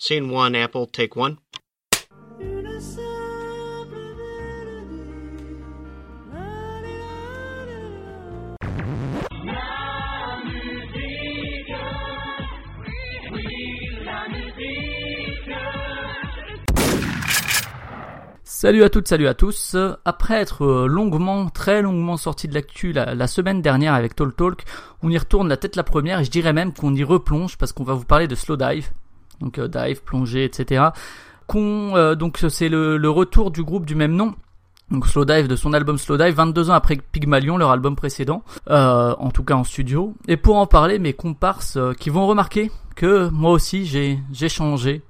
Scene one, Apple, take one. Salut à toutes, salut à tous. Après être euh, longuement, très longuement sorti de l'actu la, semaine dernière avec Talk Talk, on y retourne la tête la première et je dirais même qu'on y replonge parce qu'on va vous parler de Slow Dive. Donc euh, dive, plongée, etc. Euh, donc c'est le, retour du groupe du même nom. Donc Slow Dive de son album Slow Dive, 22 ans après Pygmalion, leur album précédent, en tout cas en studio. Et pour en parler, mes comparses qui vont remarquer que moi aussi j'ai j'ai changé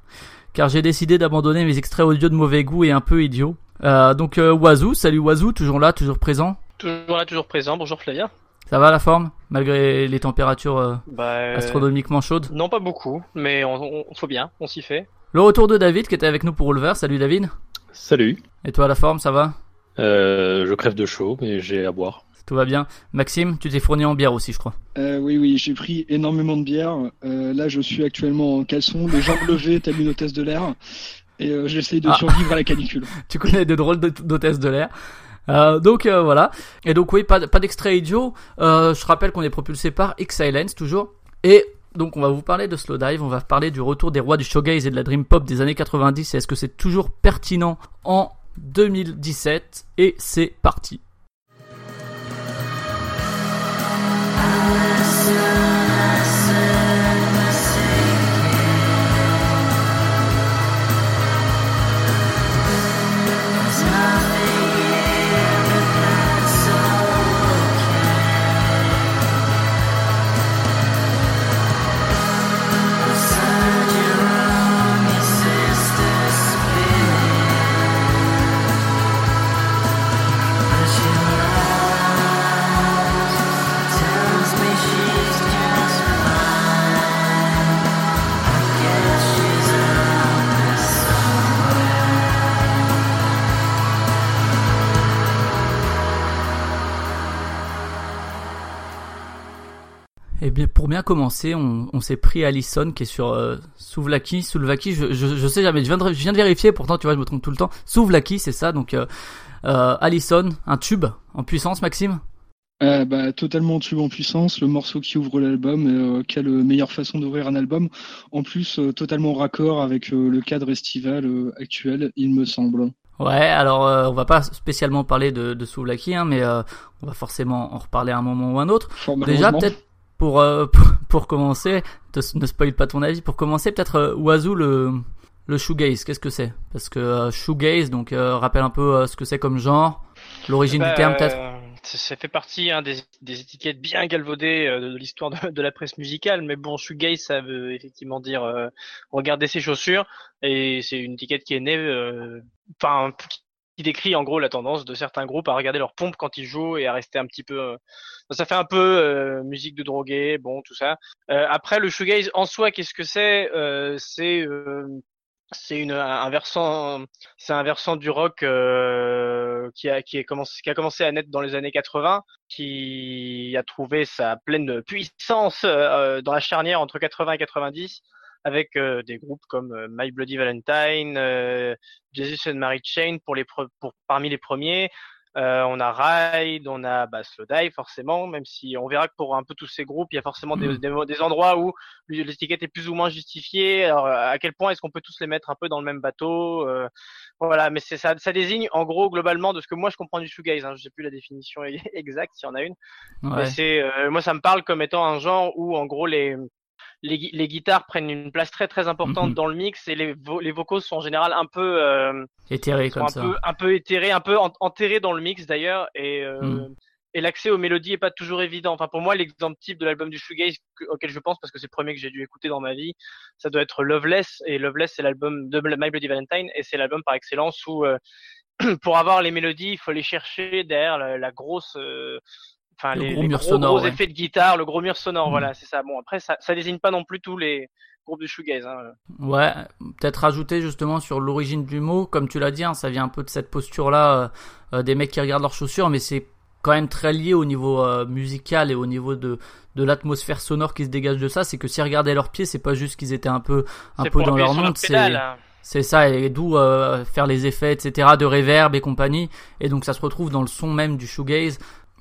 car j'ai décidé d'abandonner mes extraits audio de mauvais goût et un peu idiots. Euh, donc euh, Wazoo, salut Wazoo, toujours là, toujours présent? Toujours là, toujours présent, bonjour Flavia. Ça va la forme, malgré les températures euh, bah, astronomiquement chaudes? Non, pas beaucoup, mais on, faut bien, on s'y fait. Le retour de David qui était avec nous pour Ulver, salut David. Salut. Et toi la forme, ça va? Je crève de chaud, mais j'ai à boire. Tout va bien. Maxime, tu t'es fourni en bière aussi, je crois. Euh, oui, oui, j'ai pris énormément de bière. Euh, là, je suis actuellement en caleçon, les jambes levées, telle une hôtesse de l'air. Et euh, j'essaye de ah. survivre à la canicule. tu connais de drôles d'hôtesse de l'air. Donc voilà. Et donc oui, pas, pas d'extrait idiot. je rappelle qu'on est propulsé par X-Silence toujours. Et donc on va vous parler de Slow Dive, on va parler du retour des rois du showgaze et de la dream pop des années 90 et est-ce que c'est toujours pertinent en 2017 et c'est parti. Bien, commencer, on, s'est pris Allison qui est sur euh, Souvlaki. Souvlaki, je, je, sais jamais, je viens, de, je viens de vérifier, pourtant tu vois, je me trompe tout le temps. Souvlaki, c'est ça, donc euh, euh, Allison, un tube en puissance, Maxime? Euh, bah, totalement tube en puissance, le morceau qui ouvre l'album, euh, quelle meilleure façon d'ouvrir un album. En plus, totalement raccord avec le cadre estival actuel, il me semble. Ouais, alors on va pas spécialement parler de, de Souvlaki, hein, mais on va forcément en reparler à un moment ou un autre. Déjà, peut-être euh, pour, pour, commencer, ne spoil pas ton avis, pour commencer, peut-être euh, Oiseau le, le shoegaze, qu'est-ce que c'est? Parce que euh, shoegaze, donc rappelle un peu ce que c'est comme genre, l'origine du terme peut-être? ça fait partie hein, des, des, étiquettes bien galvaudées de, l'histoire de, la presse musicale, mais bon, shoegaze, ça veut effectivement dire regarder ses chaussures, et c'est une étiquette qui est née, enfin, qui décrit en gros la tendance de certains groupes à regarder leurs pompes quand ils jouent et à rester un petit peu. Euh, ça fait un peu euh, musique de drogué, bon tout ça. Euh, après le shoegaze en soi, qu'est-ce que c'est C'est c'est une un versant c'est un versant du rock qui a qui commencé qui a commencé à naître dans les années 80 qui a trouvé sa pleine puissance dans la charnière entre 80 et 90 avec euh, des groupes comme euh, My Bloody Valentine, euh, Jesus and Mary Chain pour les pour parmi les premiers. On a Ride, on a bah, Slow Dive forcément, même si on verra que pour un peu tous ces groupes, il y a forcément des, mmh. des, endroits où l'étiquette est plus ou moins justifiée. Alors à quel point est-ce qu'on peut tous les mettre un peu dans le même bateau Voilà, mais c'est ça, ça désigne en gros globalement de ce que moi je comprends du shoegaze. Hein, je sais plus la définition exacte s'il y en a une. Ouais. c'est moi ça me parle comme étant un genre où en gros les les, les, guitares prennent une place très très importante dans le mix et les, les vocaux sont en général un peu euh, éthérés comme un ça. Peu, un peu éthérés, un peu enterrés dans le mix d'ailleurs et euh, mhm. et l'accès aux mélodies est pas toujours évident. Enfin pour moi l'exemple type de l'album du shoegaze auquel je pense parce que c'est le premier que j'ai dû écouter dans ma vie, ça doit être Loveless et Loveless c'est l'album de My Bloody Valentine et c'est l'album par excellence où euh, pour avoir les mélodies, il faut les chercher derrière la, la grosse euh, enfin les, gros, effets de guitare, le gros mur sonore, mm. voilà, c'est ça. Bon, après, ça, ça désigne pas non plus tous les groupes de shoegaze. Hein. Ouais, peut-être rajouter justement sur l'origine du mot, comme tu l'as dit, hein, ça vient un peu de cette posture-là euh, euh, des mecs qui regardent leurs chaussures, mais c'est quand même très lié au niveau euh, musical et au niveau de de l'atmosphère sonore qui se dégage de ça. C'est que si regardaient leurs pieds, c'est pas juste qu'ils étaient un peu un peu dans leur monde, c'est c'est ça, et d'où euh, faire les effets, etc., de reverb et compagnie. Et donc ça se retrouve dans le son même du shoegaze,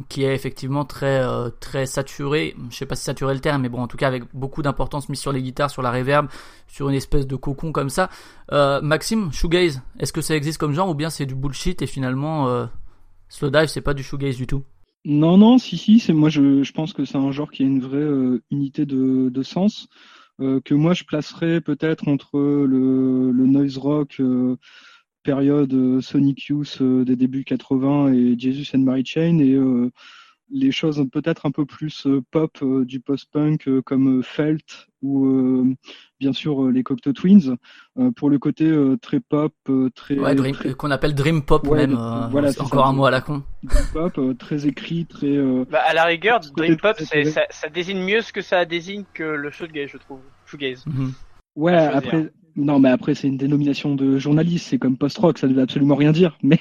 qui est effectivement très euh, très saturé. Je sais pas si saturé le terme, mais bon, en tout cas avec beaucoup d'importance mise sur les guitares, sur la reverb, sur une espèce de cocon comme ça. Euh, Maxime, shoegaze, est-ce que ça existe comme genre ou bien c'est du bullshit et finalement euh, Slowdive c'est pas du shoegaze du tout? Non, non, si, si, c'est moi je, je pense que c'est un genre qui a une vraie euh, unité de, de sens. Euh, que moi je placerais peut-être entre le, le noise rock euh, période euh, Sonic Youth des débuts 80 et Jesus and Mary Chain et les choses peut-être un peu plus pop du post-punk comme Felt ou bien sûr les Cocteau Twins pour le côté très pop très, ouais, dream, très... qu'on appelle dream pop Ouais, même de- voilà, c'est encore ça. un mot à la con dream pop euh, très écrit très euh, Bah, à la rigueur, Dream Pop, très ça, ça désigne mieux ce que ça désigne que le shoegaze, je trouve. Shoegaze. Mhm. Ouais, après, non, mais après, c'est une dénomination de journaliste, c'est comme post-rock, ça ne veut absolument rien dire, mais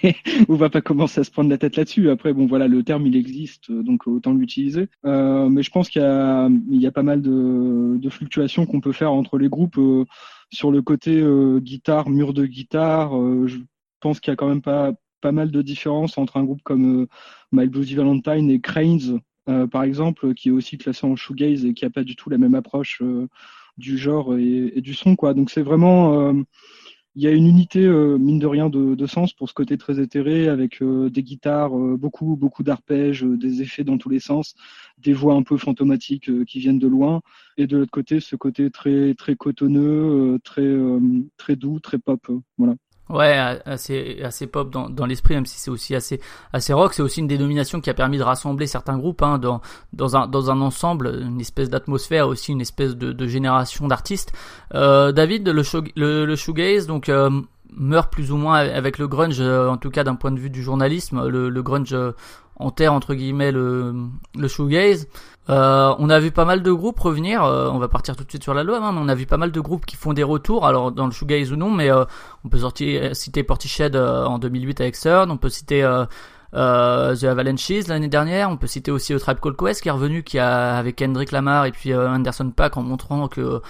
on va pas commencer à se prendre la tête là-dessus. Après, bon, voilà, le terme, il existe, euh, donc autant l'utiliser. Euh, mais je pense qu'il y y a pas mal de, fluctuations qu'on peut faire entre les groupes euh, sur le côté guitare, mur de guitare. je pense qu'il y a quand même pas, pas mal de différences entre un groupe comme My Bloody Valentine et Cranes, par exemple, qui est aussi classé en shoegaze et qui a pas du tout la même approche. Du genre et, du son quoi. Donc c'est vraiment euh, il y a une unité euh, mine de rien de, de sens pour ce côté très éthéré avec euh, des guitares beaucoup beaucoup d'arpèges des effets dans tous les sens des voix un peu fantomatiques qui viennent de loin. Et de l'autre côté ce côté très très cotonneux très très doux très pop voilà Ouais, assez, assez pop dans, dans l'esprit, même si c'est aussi assez, assez rock. C'est aussi une dénomination qui a permis de rassembler certains groupes hein, dans, dans, un, dans un ensemble, une espèce d'atmosphère, aussi une espèce de, de génération d'artistes. Euh, David, le, show, le, shoegaze, donc euh, meurt plus ou moins avec le grunge, euh, en tout cas d'un point de vue du journalisme. Le, le grunge euh, enterre entre guillemets le, le shoegaze. Euh, on a vu pas mal de groupes revenir. euh, on va partir tout de suite sur l'album, hein, mais on a vu pas mal de groupes qui font des retours. Alors dans le shoegaze ou non, mais euh, on peut sortir, citer Portishead euh, en 2008 avec Third. On peut citer euh, euh, The Avalanches l'année dernière. On peut citer aussi A Tribe Called Quest qui est revenu, qui a avec Kendrick Lamar et puis Anderson Paak en montrant que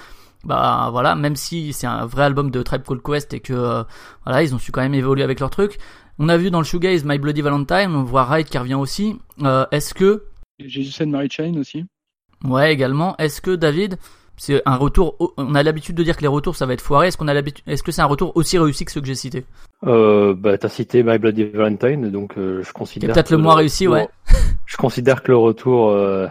bah voilà, même si c'est un vrai album de Tribe Called Quest et que voilà, ils ont su quand même évoluer avec leur truc. On a vu dans le shoegaze My Bloody Valentine, on voit Ride qui revient aussi. Euh, Est-ce que Jesus and Mary Chain aussi Ouais, également. Est-ce que David, c'est un retour On a l'habitude de dire que les retours ça va être foiré. Est-ce qu'on a l'habitude Est-ce que c'est un retour aussi réussi que ceux que j'ai cités? Euh, bah, t'as cité My Bloody Valentine, donc euh, je considère. est peut-être que le moins réussi, retour- ouais. Je considère que le retour euh,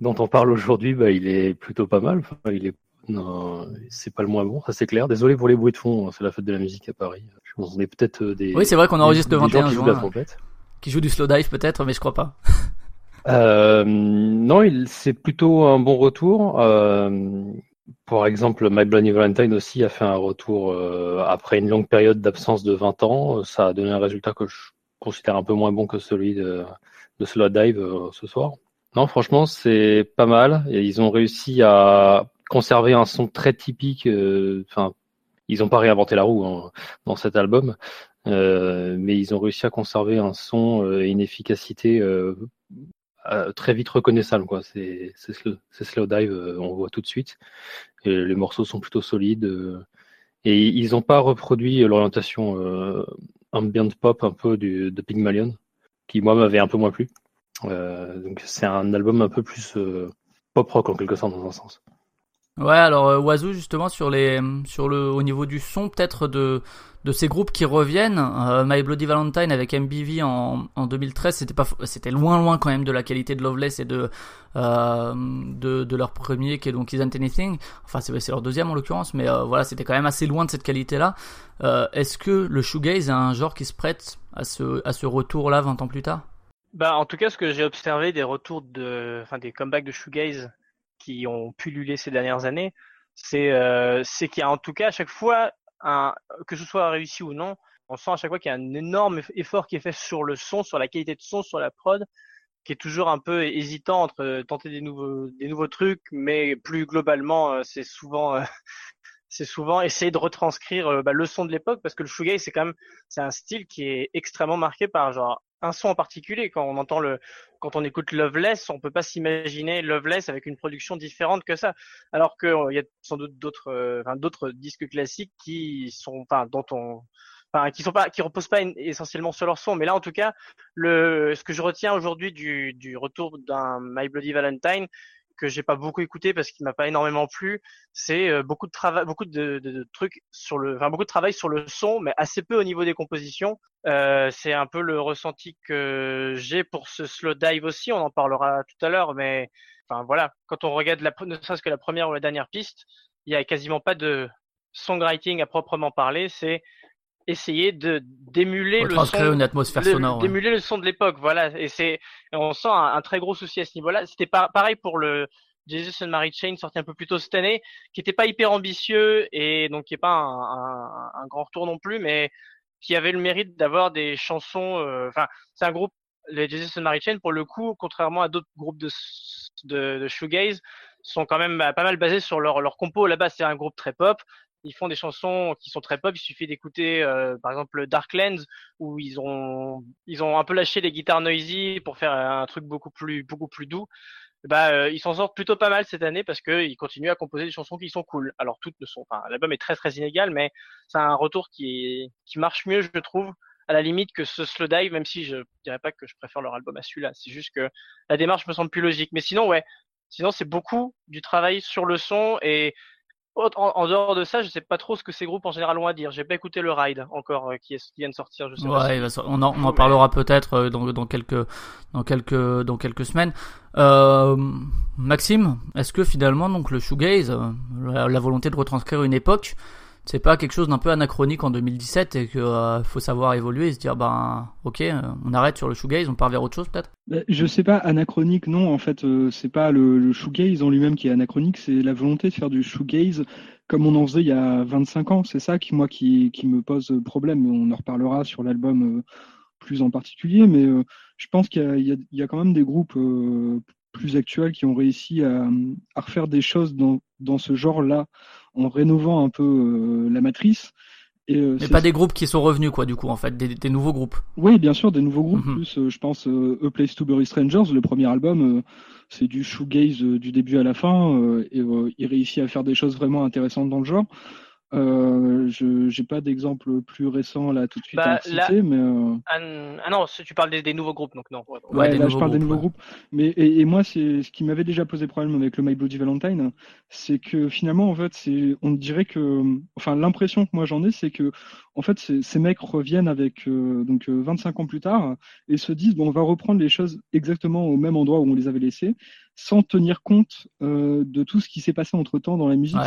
dont on parle aujourd'hui, bah, il est plutôt pas mal. Enfin, il est, non, c'est pas le moins bon, ça c'est clair. Désolé pour les bruits de fond, c'est la fête de la musique à Paris. On est peut-être euh, des. Oui, c'est vrai qu'on enregistre des- le des gens 21 qui jouent la trompette. Qui joue du slow dive peut-être, mais je crois pas. Euh, non, il, c'est plutôt un bon retour. Euh, par exemple, My Bloody Valentine aussi a fait un retour euh, après une longue période d'absence de 20 ans. Ça a donné un résultat que je considère un peu moins bon que celui de, de Slow Dive euh, ce soir. Non, franchement, c'est pas mal. Et ils ont réussi à conserver un son très typique. euh, ils n'ont pas réinventé la roue hein, dans cet album, euh, mais ils ont réussi à conserver un son euh, et une efficacité euh, très vite reconnaissable. Quoi. C'est, c'est, slow, c'est slow dive, euh, on voit tout de suite. Et les morceaux sont plutôt solides. euh, et ils n'ont pas reproduit l'orientation euh, ambient pop un peu du, de Pygmalion, qui moi m'avait un peu moins plu. Donc c'est un album un peu plus pop rock en quelque sorte dans un sens. Ouais, alors euh, Oiseau justement sur les sur le au niveau du son peut-être de de ces groupes qui reviennent, euh, My Bloody Valentine avec MBV en en 2013, c'était pas c'était loin loin quand même de la qualité de Loveless et de euh, de de leur premier qui est donc Isn't Anything. Enfin c'est c'est leur deuxième en l'occurrence, mais euh, voilà c'était quand même assez loin de cette qualité là. Euh, Est-ce que le shoegaze est un genre qui se prête à ce à ce retour là 20 ans plus tard? Bah, en tout cas, ce que j'ai observé des retours de, enfin, des comebacks de shoegaze qui ont pullulé ces dernières années, c'est, euh, c'est qu'il y a en tout cas à chaque fois que ce soit réussi ou non, on sent à chaque fois qu'il y a un énorme effort qui est fait sur le son, sur la qualité de son, sur la prod, qui est toujours un peu hésitant entre tenter des nouveaux, des nouveaux trucs, mais plus globalement, euh, c'est souvent, euh, souvent essayer de retranscrire euh, bah, le son de l'époque, parce que le shoegaze c'est quand même, un style qui est extrêmement marqué par genre un son en particulier. Quand on entend le, quand on écoute Loveless, on peut pas s'imaginer Loveless avec une production différente que ça. Alors qu'il il y a sans doute d'autres, enfin, d'autres disques classiques qui sont, enfin, dont on, enfin, qui sont pas, qui reposent pas essentiellement sur leur son. Mais là, en tout cas, le, ce que je retiens aujourd'hui du, du retour d'un My Bloody Valentine, que j'ai pas beaucoup écouté parce qu'il m'a pas énormément plu, c'est euh, beaucoup de travail, beaucoup de, trucs sur le, enfin beaucoup de travail sur le son, mais assez peu au niveau des compositions. Euh, c'est un peu le ressenti que j'ai pour ce slow dive aussi. On en parlera tout à l'heure, mais enfin voilà, quand on regarde la, ne serait-ce que la première ou la dernière piste, il y a quasiment pas de songwriting à proprement parler. C'est essayer de d'émuler le son une atmosphère sonore d'émuler le son de l'époque voilà. Et c'est on sent un, très gros souci à ce niveau-là. C'était pas pareil pour le Jesus and Mary Chain sorti un peu plus tôt cette année qui était pas hyper ambitieux et donc qui est pas un, un, grand retour non plus mais qui avait le mérite d'avoir des chansons euh, enfin c'est un groupe les Jesus and Mary Chain pour le coup contrairement à d'autres groupes de de, de shoegaze sont quand même bah, pas mal basés sur leur leur compo. Là-bas c'est un groupe très pop ils font des chansons qui sont très pop. Il suffit d'écouter, euh, par exemple, Darklands, où ils ont, ils ont un peu lâché les guitares noisy pour faire un truc beaucoup plus, beaucoup plus doux. Bah, euh, ils s'en sortent plutôt pas mal cette année parce qu'ils continuent à composer des chansons qui sont cool. Alors toutes ne sont, enfin, l'album est très très inégal, mais c'est un retour qui qui marche mieux, je trouve, à la limite que ce Slow Dive, même si je dirais pas que je préfère leur album à celui-là. C'est juste que la démarche me semble plus logique. Mais sinon, ouais, sinon c'est beaucoup du travail sur le son et en, dehors de ça, je sais pas trop ce que ces groupes en général ont à dire. J'ai pas écouté le Ride encore euh, qui, est, qui vient de sortir. Je sais ouais, on en, on en parlera peut-être euh, dans, dans, quelques dans quelques dans quelques semaines. Euh, Maxime, est-ce que finalement donc le shoegaze, euh, la volonté de retranscrire une époque, c'est pas quelque chose d'un peu anachronique en 2017 et qu'il euh, faut savoir évoluer et se dire ben ok euh, on arrête sur le shoegaze on part vers autre chose peut-être? Bah, je sais pas anachronique non en fait euh, c'est pas le, shoegaze en lui-même qui est anachronique c'est la volonté de faire du shoegaze comme on en faisait il y a 25 ans. C'est ça qui moi qui, me pose problème. On en reparlera sur l'album plus en particulier mais je pense qu'il y a, quand même des groupes plus actuels qui ont réussi à, à refaire des choses dans, dans ce genre là en rénovant un peu euh, la matrice. Et, euh, Mais pas des groupes qui sont revenus, quoi, du coup, en fait, des, des nouveaux groupes. Oui, bien sûr, des nouveaux groupes. Mhm. Plus, euh, je pense, A Place to Bury Strangers, le premier album, c'est du shoegaze du début à la fin, et il réussit à faire des choses vraiment intéressantes dans le genre. Euh, je n'ai pas d'exemple plus récent là tout de suite bah, à citer, mais euh... ah, non, tu parles des, des, nouveaux groupes donc non. Ouais, là je parle des nouveaux groupes. Mais et, et moi c'est ce qui m'avait déjà posé problème avec le My Bloody Valentine, c'est que finalement en fait c'est on dirait que enfin l'impression que moi j'en ai c'est que en fait ces, mecs reviennent avec euh, donc 25 euh, ans plus tard et se disent bon on va reprendre les choses exactement au même endroit où on les avait laissées sans tenir compte euh, de tout ce qui s'est passé entre temps dans la musique.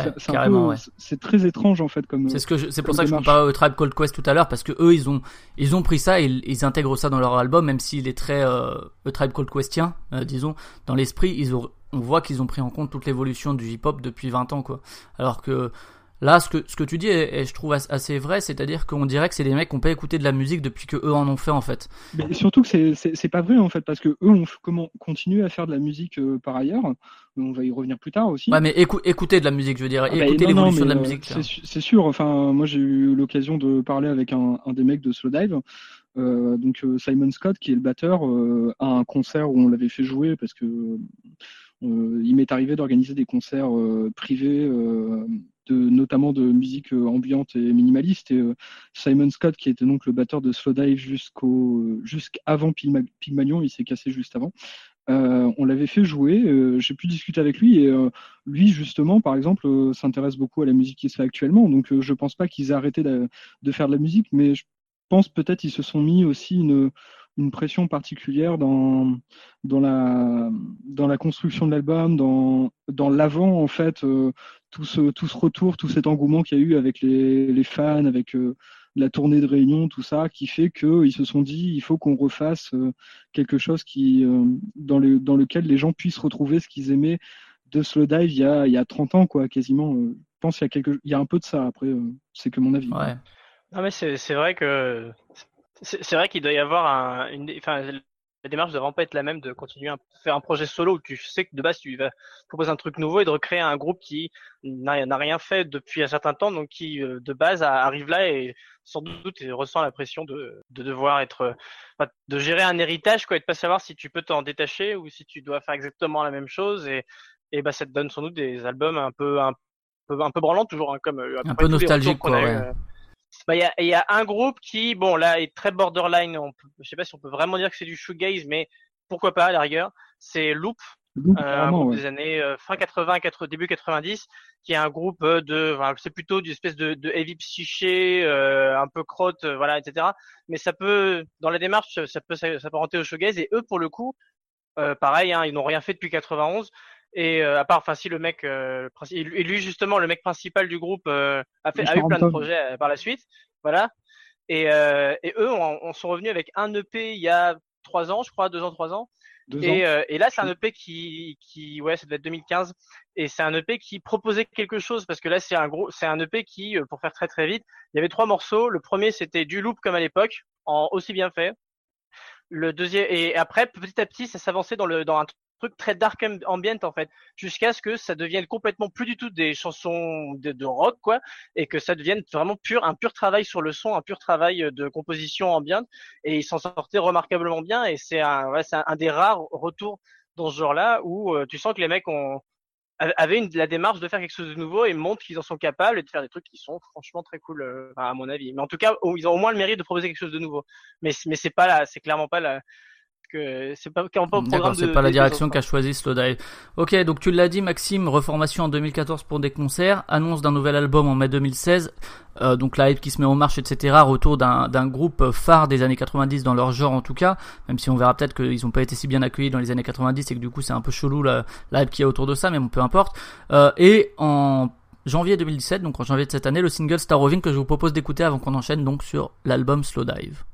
c'est très étrange en fait comme. C'est ce que c'est pour ça que je compare au Tribe Called Quest tout à l'heure parce que eux ils ont ils ont pris ça et ils, intègrent ça dans leur album même s'il est très euh, Tribe Called Questien euh, disons dans l'esprit ils ont on voit qu'ils ont pris en compte toute l'évolution du hip hop depuis 20 ans quoi. Alors que Là, ce que, ce que tu dis est, je trouve assez vrai, c'est-à-dire qu'on dirait que c'est des mecs qui n'ont pas écouté de la musique depuis que eux en ont fait en fait. Mais surtout que c'est, pas vrai en fait, parce que eux ont comment, continué à faire de la musique euh, par ailleurs. On va y revenir plus tard aussi. Ouais, mais écouter de la musique, je veux dire, ah, bah, écouter l'évolution de la euh, musique. c'est, sûr. Enfin, moi j'ai eu l'occasion de parler avec un, un des mecs de Slowdive. Euh, donc euh, Simon Scott, qui est le batteur, à un concert où on l'avait fait jouer parce que il m'est arrivé d'organiser des concerts privés notamment de musique euh, ambiante et minimaliste. Et euh, Simon Scott, qui était donc le batteur de Slowdive jusqu'au euh, jusqu'avant Pygmalion, il s'est cassé juste avant. on l'avait fait jouer, j'ai pu discuter avec lui et lui justement, par exemple, s'intéresse beaucoup à la musique qui se fait actuellement. Donc je pense pas qu'ils aient arrêté de, faire de la musique, mais je pense peut-être qu'ils se sont mis aussi une, une pression particulière dans dans la dans la construction de l'album, dans dans l'avant en fait, euh, tout ce tout ce retour, tout cet engouement qu'il y a eu avec les, les fans, avec euh, la tournée de réunion, tout ça, qui fait qu'ils se sont dit il faut qu'on refasse euh, quelque chose qui dans le dans lequel les gens puissent retrouver ce qu'ils aimaient de Slow Dive il y a il y a 30 ans quoi, quasiment. je pense qu'il y a quelque il y a un peu de ça après, c'est que mon avis. Ouais. Non mais c'est c'est vrai que c'est vrai qu'il doit y avoir un, une, enfin, la démarche doit vraiment pas être la même de continuer à faire un projet solo où tu sais que de base tu vas proposer un truc nouveau et de recréer un groupe qui n'a rien fait depuis un certain temps, donc qui euh, de base arrive là et sans doute ressent la pression de, de devoir être, de gérer un héritage quoi, et de pas savoir si tu peux t'en détacher ou si tu dois faire exactement la même chose et et bah ça te donne sans doute des albums un peu un peu un peu branlants toujours hein, comme un peu nostalgique quoi. Ouais. Euh, bah, il y, a, y a un groupe qui, bon, là, est très borderline. On peut, je sais pas si on peut vraiment dire que c'est du shoegaze, mais pourquoi pas à la rigueur. C'est Loop, euh, des années euh, fin 80, 80, début 90, qui est un groupe euh, de, enfin, c'est plutôt d'une espèce de, de heavy psyché, euh, un peu crotte, voilà, etc. Mais ça peut, dans la démarche, ça peut s'apparenter au shoegaze. Et eux, pour le coup, pareil, hein, ils n'ont rien fait depuis 91. Et à part, enfin, si le mec, euh, et lui justement, le mec principal du groupe a, fait, a eu plein de projets par la suite, voilà. Et, et eux, on, on, sont revenus avec un EP il y a trois ans, je crois, deux ans, trois ans, et, euh, et, là, c'est un EP qui, qui, ouais, ça devait être 2015, et c'est un EP qui proposait quelque chose parce que là, c'est un gros, c'est un EP qui, euh, pour faire très très vite, il y avait trois morceaux. Le premier, c'était du loop comme à l'époque, en aussi bien fait. Le deuxième, et après, petit à petit, ça s'avançait dans le, dans un truc très dark ambient en fait, jusqu'à ce que ça devienne complètement plus du tout des chansons de, rock quoi, et que ça devienne vraiment pur un pur travail sur le son, un pur travail de composition ambient, et ils s'en sortaient remarquablement bien, et c'est un, ouais, c'est un, des rares retours dans ce genre-là où euh, tu sens que les mecs ont avaient une, la démarche de faire quelque chose de nouveau et montrent qu'ils en sont capables et de faire des trucs qui sont franchement très cool euh, à mon avis. Mais en tout cas, ils ont au moins le mérite de proposer quelque chose de nouveau. Mais mais c'est pas là, c'est clairement pas la que c'est pas, pas C'est pas la direction qu'a choisi Slowdive. Ok, donc tu l'as dit, Maxime, reformation en 2014 pour des concerts, annonce d'un nouvel album en mai 2016, euh, donc la hype qui se met en marche, etc. Retour d'un groupe phare des années 90 dans leur genre en tout cas, même si on verra peut-être qu'ils ont pas été si bien accueillis dans les années 90 et que du coup c'est un peu chelou la, la hype qui est autour de ça, mais bon, peu importe. Euh, et en janvier 2017, donc en janvier de cette année, le single Starovin que je vous propose d'écouter avant qu'on enchaîne donc sur l'album Slowdive.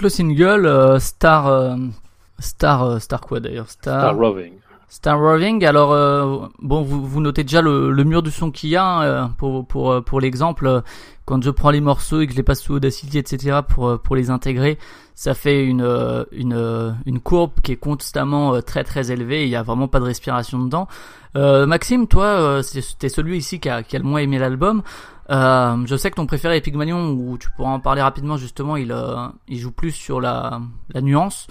Donc le single euh, Star euh, Star euh, Star quoi d'ailleurs Star, Star Roving. Star Roving. Alors bon, vous, vous notez déjà le, le mur du son qu'il y a pour pour pour l'exemple. Quand je prends les morceaux et que je les passe sous Audacity, etc. pour euh, pour les intégrer, ça fait une euh, une euh, une courbe qui est constamment très très élevée. Il y a vraiment pas de respiration dedans. Maxime, toi, t'es celui ici qui a, le moins aimé l'album. Je sais que ton préféré est Pygmalion, où tu pourras en parler rapidement justement. Il il joue plus sur la la nuance.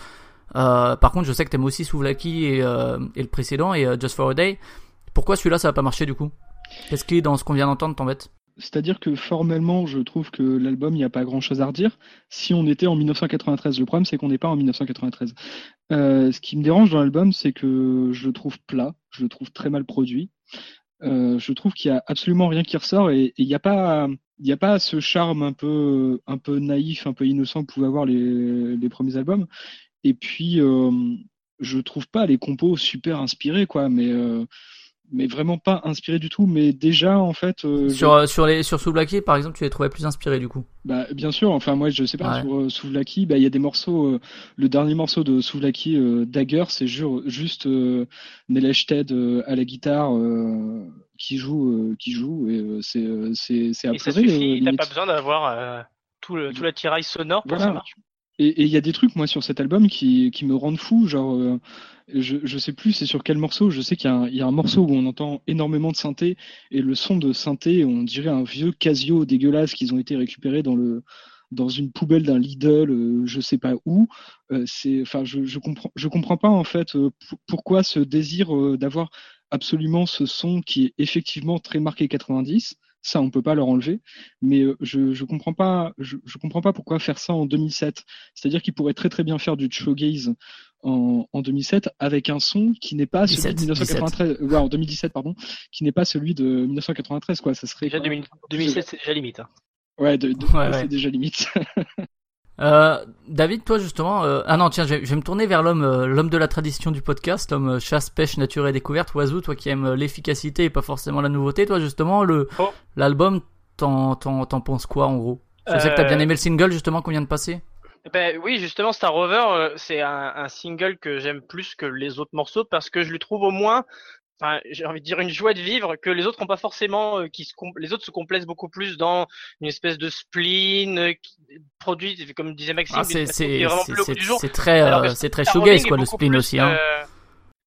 Par contre, je sais que t'aimes aussi Souvlaki et, et le précédent et Just for a Day. Pourquoi celui-là ça va pas marcher du coup? Qu'est-ce qui dans ce qu'on vient d'entendre t'embête? C'est-à-dire que formellement, je trouve que l'album, il n'y a pas grand-chose à redire. Si on était en 1993, le problème, c'est qu'on n'est pas en 1993. Euh, ce qui me dérange dans l'album, c'est que je le trouve plat, je le trouve très mal produit. Euh, je trouve qu'il y a absolument rien qui ressort et il n'y a pas, n'y a pas ce charme un peu, un peu naïf, un peu innocent que pouvaient avoir les, premiers albums. Et puis, euh, je trouve pas les compos super inspirés, quoi, mais euh, mais vraiment pas inspirés du tout. Mais déjà, en fait, euh, je- Sur euh, sur les sur Souvlaki par exemple, tu les trouvais plus inspiré du coup. bah, bien sûr, enfin moi je sais pas, Ouais. sur euh, Souvlaki, bah, il y a des morceaux, euh, le dernier morceau de Souvlaki, euh, Dagger, c'est ju- juste euh, Nelesh Ted euh, à la guitare euh, qui joue, euh, qui joue, et euh, c'est euh, c'est c'est t'as pas besoin d'avoir euh, tout le tout l'attirail sonore pour que ça marche. Et il y a des trucs, moi, sur cet album qui, me rendent fou. Genre, euh, je, je sais plus c'est sur quel morceau. Je sais qu'il y, a un- morceau où on entend énormément de synthé. Et le son de synthé, on dirait un vieux Casio dégueulasse qu'ils ont été récupérés dans, le, dans une poubelle d'un Lidl, euh, je sais pas où. Euh, c'est, enfin, je, je, comprends, je comprends pas, en fait, euh, pourquoi ce désir d'avoir absolument ce son qui est effectivement très marqué 90. Ça, on peut pas leur enlever. Mais euh, je je comprends pas je, je comprends pas pourquoi faire ça en 2007 c'est-à-dire qu'ils pourraient très très bien faire du showgaze en, en 2007 avec un son qui n'est pas celui 17, de 1993 ouais, en 2017 pardon. Qui n'est pas celui de 1993 quoi. Ça serait Déjà quoi, 2000 2007 c'est déjà limite. hein. ouais, de, de- Ouais, c'est déjà limite Euh, David, toi justement, euh, ah non tiens, je vais, je vais me tourner vers l'homme, euh, l'homme de la tradition du podcast, l'homme euh, chasse, pêche, nature et découverte, Oiseau, toi qui aimes l'efficacité et pas forcément la nouveauté, toi justement le Oh. l'album, t'en t'en t'en penses quoi en gros? Je sais que t'as bien aimé le single justement qu'on vient de passer. Ben oui, justement, Star Rover, c'est un, un single que j'aime plus que les autres morceaux parce que je lui trouve au moins, enfin, j'ai envie de dire une joie de vivre que les autres n'ont pas forcément, euh, qui se les autres se complaisent beaucoup plus dans une espèce de spleen euh, produit, comme disait Maxime, Ah, c'est très euh, c'est très shoegaze quoi le spleen plus, aussi hein. euh,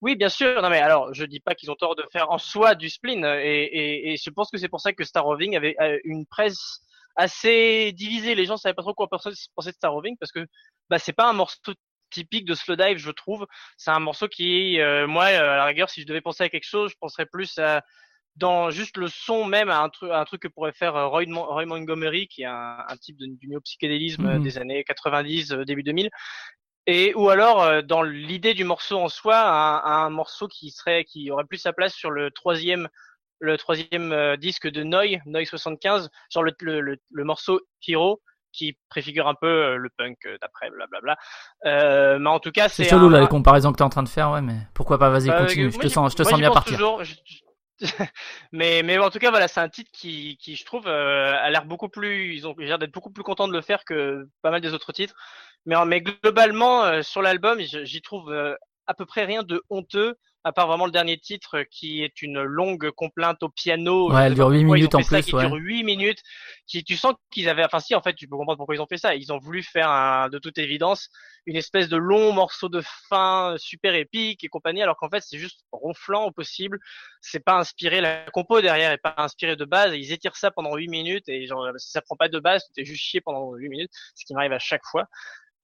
Oui, bien sûr. Non, mais alors, je dis pas qu'ils ont tort de faire en soi du spleen, euh, et, et, et je pense que c'est pour ça que Star Roving avait euh, une presse assez divisée. Les gens savaient pas trop quoi penser penser de Star Roving parce que bah c'est pas un morceau typique de slow dive, je trouve. C'est un morceau qui, euh, moi, euh, à la rigueur, si je devais penser à quelque chose, je penserais plus à dans juste le son même à un truc, à un truc que pourrait faire euh, Roy, Mon- Roy Montgomery, qui est un, un type de, du néo-psychédélisme Mhm. des années 90, euh, début 2000. Et ou alors euh, dans l'idée du morceau en soi, un, un morceau qui serait, qui aurait plus sa place sur le troisième, le troisième euh, disque de Noy, Noy 75, sur le, le, le, le morceau Hero, qui préfigure un peu euh, le punk euh, d'après, blablabla. Euh, mais en tout cas, C'est c'est chelou un- là les comparaisons que t'es en train de faire, ouais, mais pourquoi pas Vas-y, bah, continue. euh, Je te sens, je te moi, sens j'y bien partir. toujours. Je- je- mais mais en tout cas voilà c'est un titre qui qui je trouve euh, a l'air beaucoup plus ils ont l'air d'être beaucoup plus contents de le faire que pas mal des autres titres mais mais globalement euh, sur l'album j'y trouve euh, à peu près rien de honteux à part vraiment le dernier titre qui est une longue complainte au piano. Ouais, elle dure pas huit pourquoi ils ont minutes en ça, plus, qui ouais. dure 8 minutes qui tu sens qu'ils avaient enfin si en fait tu peux comprendre pourquoi ils ont fait ça. Ils ont voulu faire un, de toute évidence une espèce de long morceau de fin super épique et compagnie alors qu'en fait c'est juste ronflant au possible. C'est pas inspiré la compo derrière est pas inspiré de base. Ils étirent ça pendant 8 minutes et genre si ça prend pas de base t'es juste chié pendant 8 minutes ce qui m'arrive à chaque fois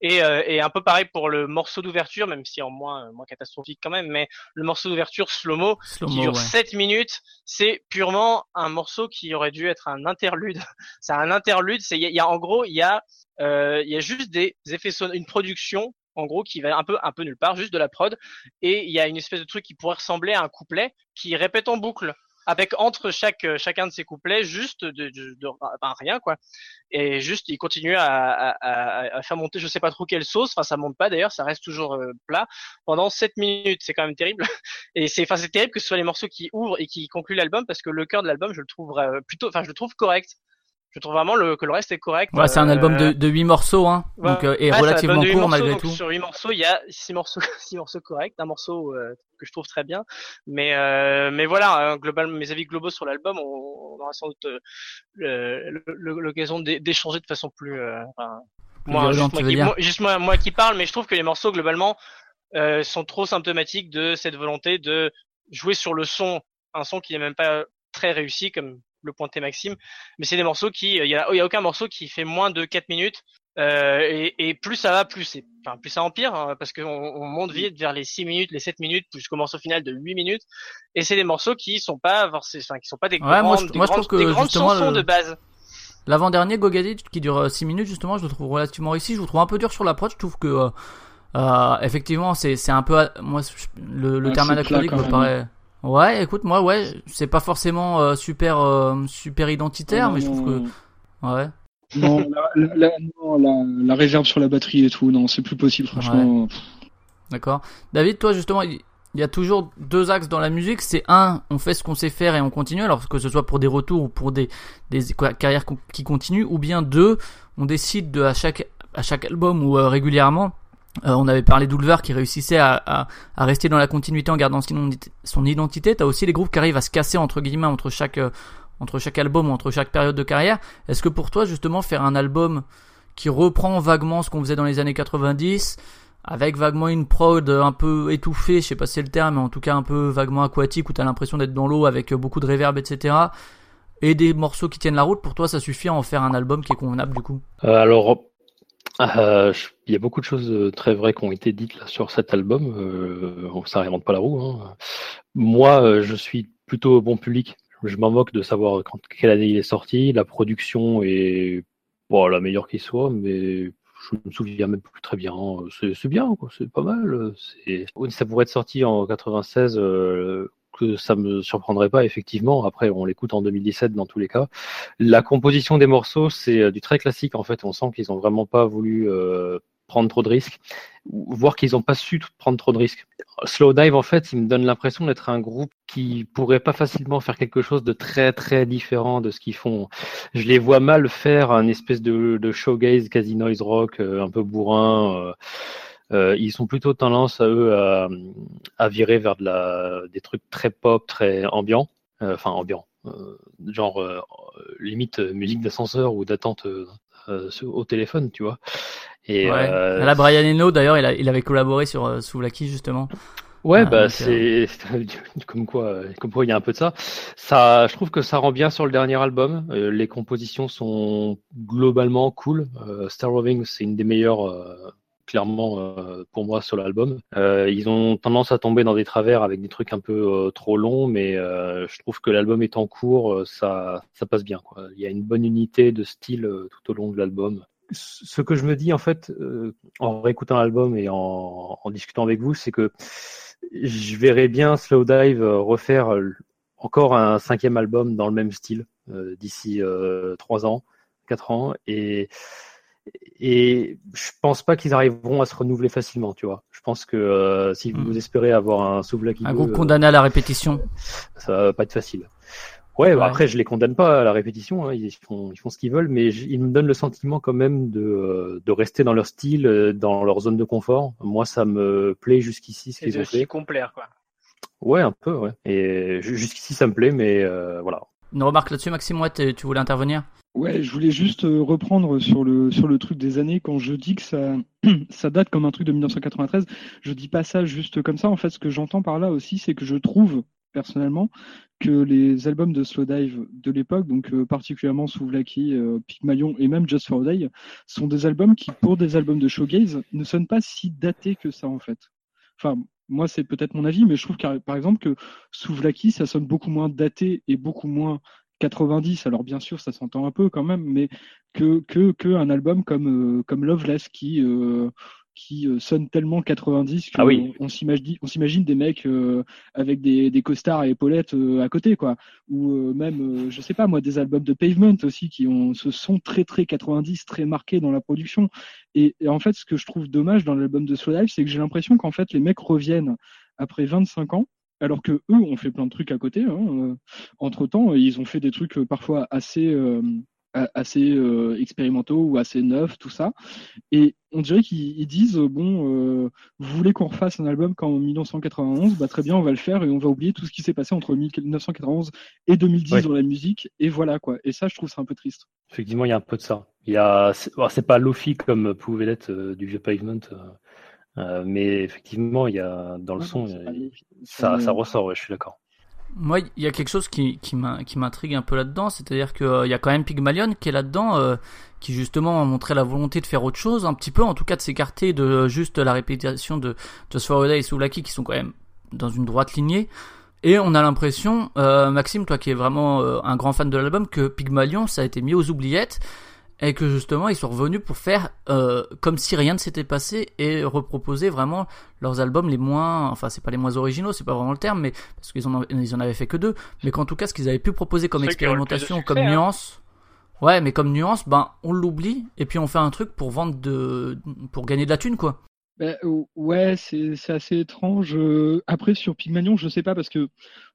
et, euh, et un peu pareil pour le morceau d'ouverture même si en moins moins catastrophique quand même mais le morceau d'ouverture slow-mo qui dure ouais. 7 minutes, c'est purement un morceau qui aurait dû être un interlude. c'est un interlude, c'est il y, a- il y a en gros, il y a euh, il y a juste des effets sonores, une production en gros qui va un peu un peu nulle part, juste de la prod et il y a une espèce de truc qui pourrait ressembler à un couplet qui répète en boucle avec entre chaque euh, chacun de ces couplets juste de, de, de- enfin, rien quoi. Et juste il continue à, à, à, à faire monter je sais pas trop quelle sauce. Enfin ça monte pas d'ailleurs ça reste toujours euh, plat pendant 7 minutes. C'est quand même terrible. Et c'est enfin c'est terrible que ce soit les morceaux qui ouvrent et qui concluent l'album parce que le cœur de l'album je le trouve euh, plutôt enfin je le trouve correct Je trouve vraiment le, que le reste est correct. Ouais, c'est un album de, de 8 morceaux, hein. donc, euh, et relativement court malgré tout. Sur 8 morceaux, il y a 6 morceaux, 6 morceaux corrects, un morceau euh, que je trouve très bien. Mais, euh, mais voilà, hein, globalement, mes avis globaux sur l'album, on, on, aura sans doute euh, l'occasion d'échanger de façon plus, enfin, moi, juste, moi qui, juste moi, moi, qui parle, mais je trouve que les morceaux globalement sont trop symptomatiques de cette volonté de jouer sur le son, un son qui n'est même pas très réussi, comme le pointer Maxime. Mais c'est des morceaux qui, il y a, y a, aucun morceau qui fait moins de 4 minutes. Euh, et, et, plus ça va, plus c'est, enfin plus ça empire, hein, parce qu'on on monte vite vers les 6 minutes, les 7 minutes, jusqu'au morceau final de 8 minutes. Et c'est des morceaux qui sont pas, enfin qui sont pas des grandes, moi, je, des moi, grandes, je trouve que des grandes chansons de base. L'avant-dernier Gogadit qui dure 6 minutes justement, je le trouve relativement réussi. Je le trouve un peu dur sur l'approche. Je trouve que euh, euh, effectivement c'est c'est un peu moi le, le terme anachronique me paraît. Ouais, écoute, moi, ouais, c'est pas forcément euh, super, euh, super identitaire, mais je trouve que, ouais. Non, la, la, la, la, réserve sur la batterie et tout, non, c'est plus possible, franchement. D'accord. David, toi, justement, il y a toujours deux axes dans la musique. C'est un, on fait ce qu'on sait faire et on continue, alors que ce soit pour des retours ou pour des, des carrières qui continuent, ou bien deux, on décide de à chaque à chaque album ou euh, régulièrement euh, on avait parlé d'Ulver qui réussissait à, à, à, rester dans la continuité en gardant son identité. T'as aussi les groupes qui arrivent à se casser entre guillemets entre chaque euh, entre chaque album ou entre chaque période de carrière. Est-ce que pour toi justement faire un album qui reprend vaguement ce qu'on faisait dans les années 90 avec vaguement une prod un peu étouffée, je sais pas si c'est le terme, mais en tout cas un peu vaguement aquatique où t'as l'impression d'être dans l'eau avec beaucoup de reverb, etc. Et des morceaux qui tiennent la route, pour toi ça suffit à en faire un album qui est convenable du coup? Euh, Alors euh, il y a beaucoup de choses euh, très vraies qui ont été dites là, sur cet album. Euh, ça réinvente pas la roue. Hein. Moi, euh, je suis plutôt bon public. Je m'en moque de savoir quelle année il est sorti. La production est bon, la meilleure qui soit, mais je me souviens même plus très bien. C'est bien, c'est pas mal. Ça pourrait être sorti en 96. Euh, que ça me surprendrait pas effectivement. Après, on l'écoute en 2017 dans tous les cas. La composition des morceaux, c'est euh, du très classique en fait. On sent qu'ils ont vraiment pas voulu euh, prendre trop de risques, voire qu'ils n'ont pas su prendre trop de risques. Slow Dive, en fait, il me donne l'impression d'être un groupe qui pourrait pas facilement faire quelque chose de très très différent de ce qu'ils font. Je les vois mal faire un espèce de, de showgaze quasi noise rock, euh, un peu bourrin. Ils sont plutôt tendance à eux à, à, virer vers de la, des trucs très pop, très ambiants, euh, enfin ambiants, euh, genre euh, limite musique d'ascenseur ou d'attente au téléphone, tu vois. Et ouais. Là, Brian Eno, d'ailleurs, il, il, avait collaboré sur Souvlaki justement. Ouais, bah c'est comme quoi, comme quoi il y a un peu de ça. Ça, je trouve que ça rend bien sur le dernier album. les compositions sont globalement cool. Star Roving, c'est une des meilleures clairement euh, pour moi sur l'album. Euh, ils ont tendance à tomber dans des travers avec des trucs un peu euh, trop longs, mais je trouve que l'album est en cours, ça, ça passe bien. Quoi. Il y a une bonne unité de style tout au long de l'album. Ce que je me dis en fait en réécoutant l'album et en, en, discutant avec vous, c'est que je verrais bien Slow Dive refaire encore un cinquième album dans le même style d'ici trois ans, quatre ans, et je pense pas qu'ils arriveront à se renouveler facilement, tu vois. Je pense que euh, si vous hmm. espérez avoir un Souvlaki un groupe condamné à la répétition, ça va pas être facile. Ouais, bah, après je les condamne pas à la répétition, hein. ils font ils font ce qu'ils veulent, mais ils me donnent le sentiment quand même de euh, de rester dans leur style, euh, dans leur zone de confort. Moi, ça me plaît jusqu'ici ce qu'ils ont fait. complet, quoi. Ouais, un peu, ouais. Et jusqu'ici ça me plaît, mais voilà. Une remarque là-dessus, Maxime, ouais, tu voulais intervenir? Ouais, je voulais juste euh, reprendre sur le sur le truc des années quand je dis que ça ça date comme un truc de 1993. Je dis pas ça juste comme ça. En fait, ce que j'entends par là aussi, c'est que je trouve personnellement que les albums de Slow Dive de l'époque, donc euh, particulièrement Souvlaki, euh, Pygmalion et même Just for Day, sont des albums qui, pour des albums de showgaze, ne sonnent pas si datés que ça en fait. Enfin, moi c'est peut-être mon avis, mais je trouve par exemple que Souvlaki, ça sonne beaucoup moins daté et beaucoup moins 90, alors bien sûr ça s'entend un peu quand même, mais que, que, que un album comme, euh, comme Loveless qui, euh, qui euh, sonne tellement 90 qu'on ah on s'imagine on s'imagine des mecs avec des, des costards et épaulettes à côté quoi. Ou même je sais pas moi des albums de Pavement aussi qui ont ce son très très 90 très marqué dans la production. Et, en fait ce que je trouve dommage dans l'album de Slow Life c'est que j'ai l'impression qu'en fait les mecs reviennent après 25 ans alors que eux ont fait plein de trucs à côté. Hein. Euh, entre temps, ils ont fait des trucs euh, parfois assez euh, assez expérimentaux ou assez neufs, tout ça. Et on dirait qu'ils disent bon, vous voulez qu'on refasse un album comme en 1991, bah très bien, on va le faire et on va oublier tout ce qui s'est passé entre 1991 et 2010 dans la musique et voilà quoi. Et ça, je trouve c'est un peu triste. Effectivement, il y a un peu de ça. Il y a, c'est pas Lofi comme pouvait l'être du vieux Pavement. Euh, mais effectivement, il y a dans le son, ça, ça ressort, ouais, je suis d'accord. Moi, il y a quelque chose qui, qui m'intrigue un peu là-dedans, c'est-à-dire qu'il euh, y a quand même Pygmalion qui est là-dedans, euh, qui justement a montré la volonté de faire autre chose, un petit peu, en tout cas de s'écarter de juste la répétition de Just for a Day et Soulaki qui sont quand même dans une droite lignée. Et on a l'impression, Maxime, toi qui es vraiment un grand fan de l'album, que Pygmalion, ça a été mis aux oubliettes et que justement ils sont revenus pour faire euh, comme si rien ne s'était passé et reproposer vraiment leurs albums les moins, enfin c'est pas les moins originaux, c'est pas vraiment le terme, mais parce qu'ils en, ils en avaient fait que deux, mais qu'en tout cas ce qu'ils avaient pu proposer comme expérimentation, comme hein. nuance, ouais, mais comme nuance, ben on l'oublie et puis on fait un truc pour vendre de, pour gagner de la thune quoi. Ben, ouais, c'est assez étrange. Euh, après sur Pygmalion, je sais pas parce que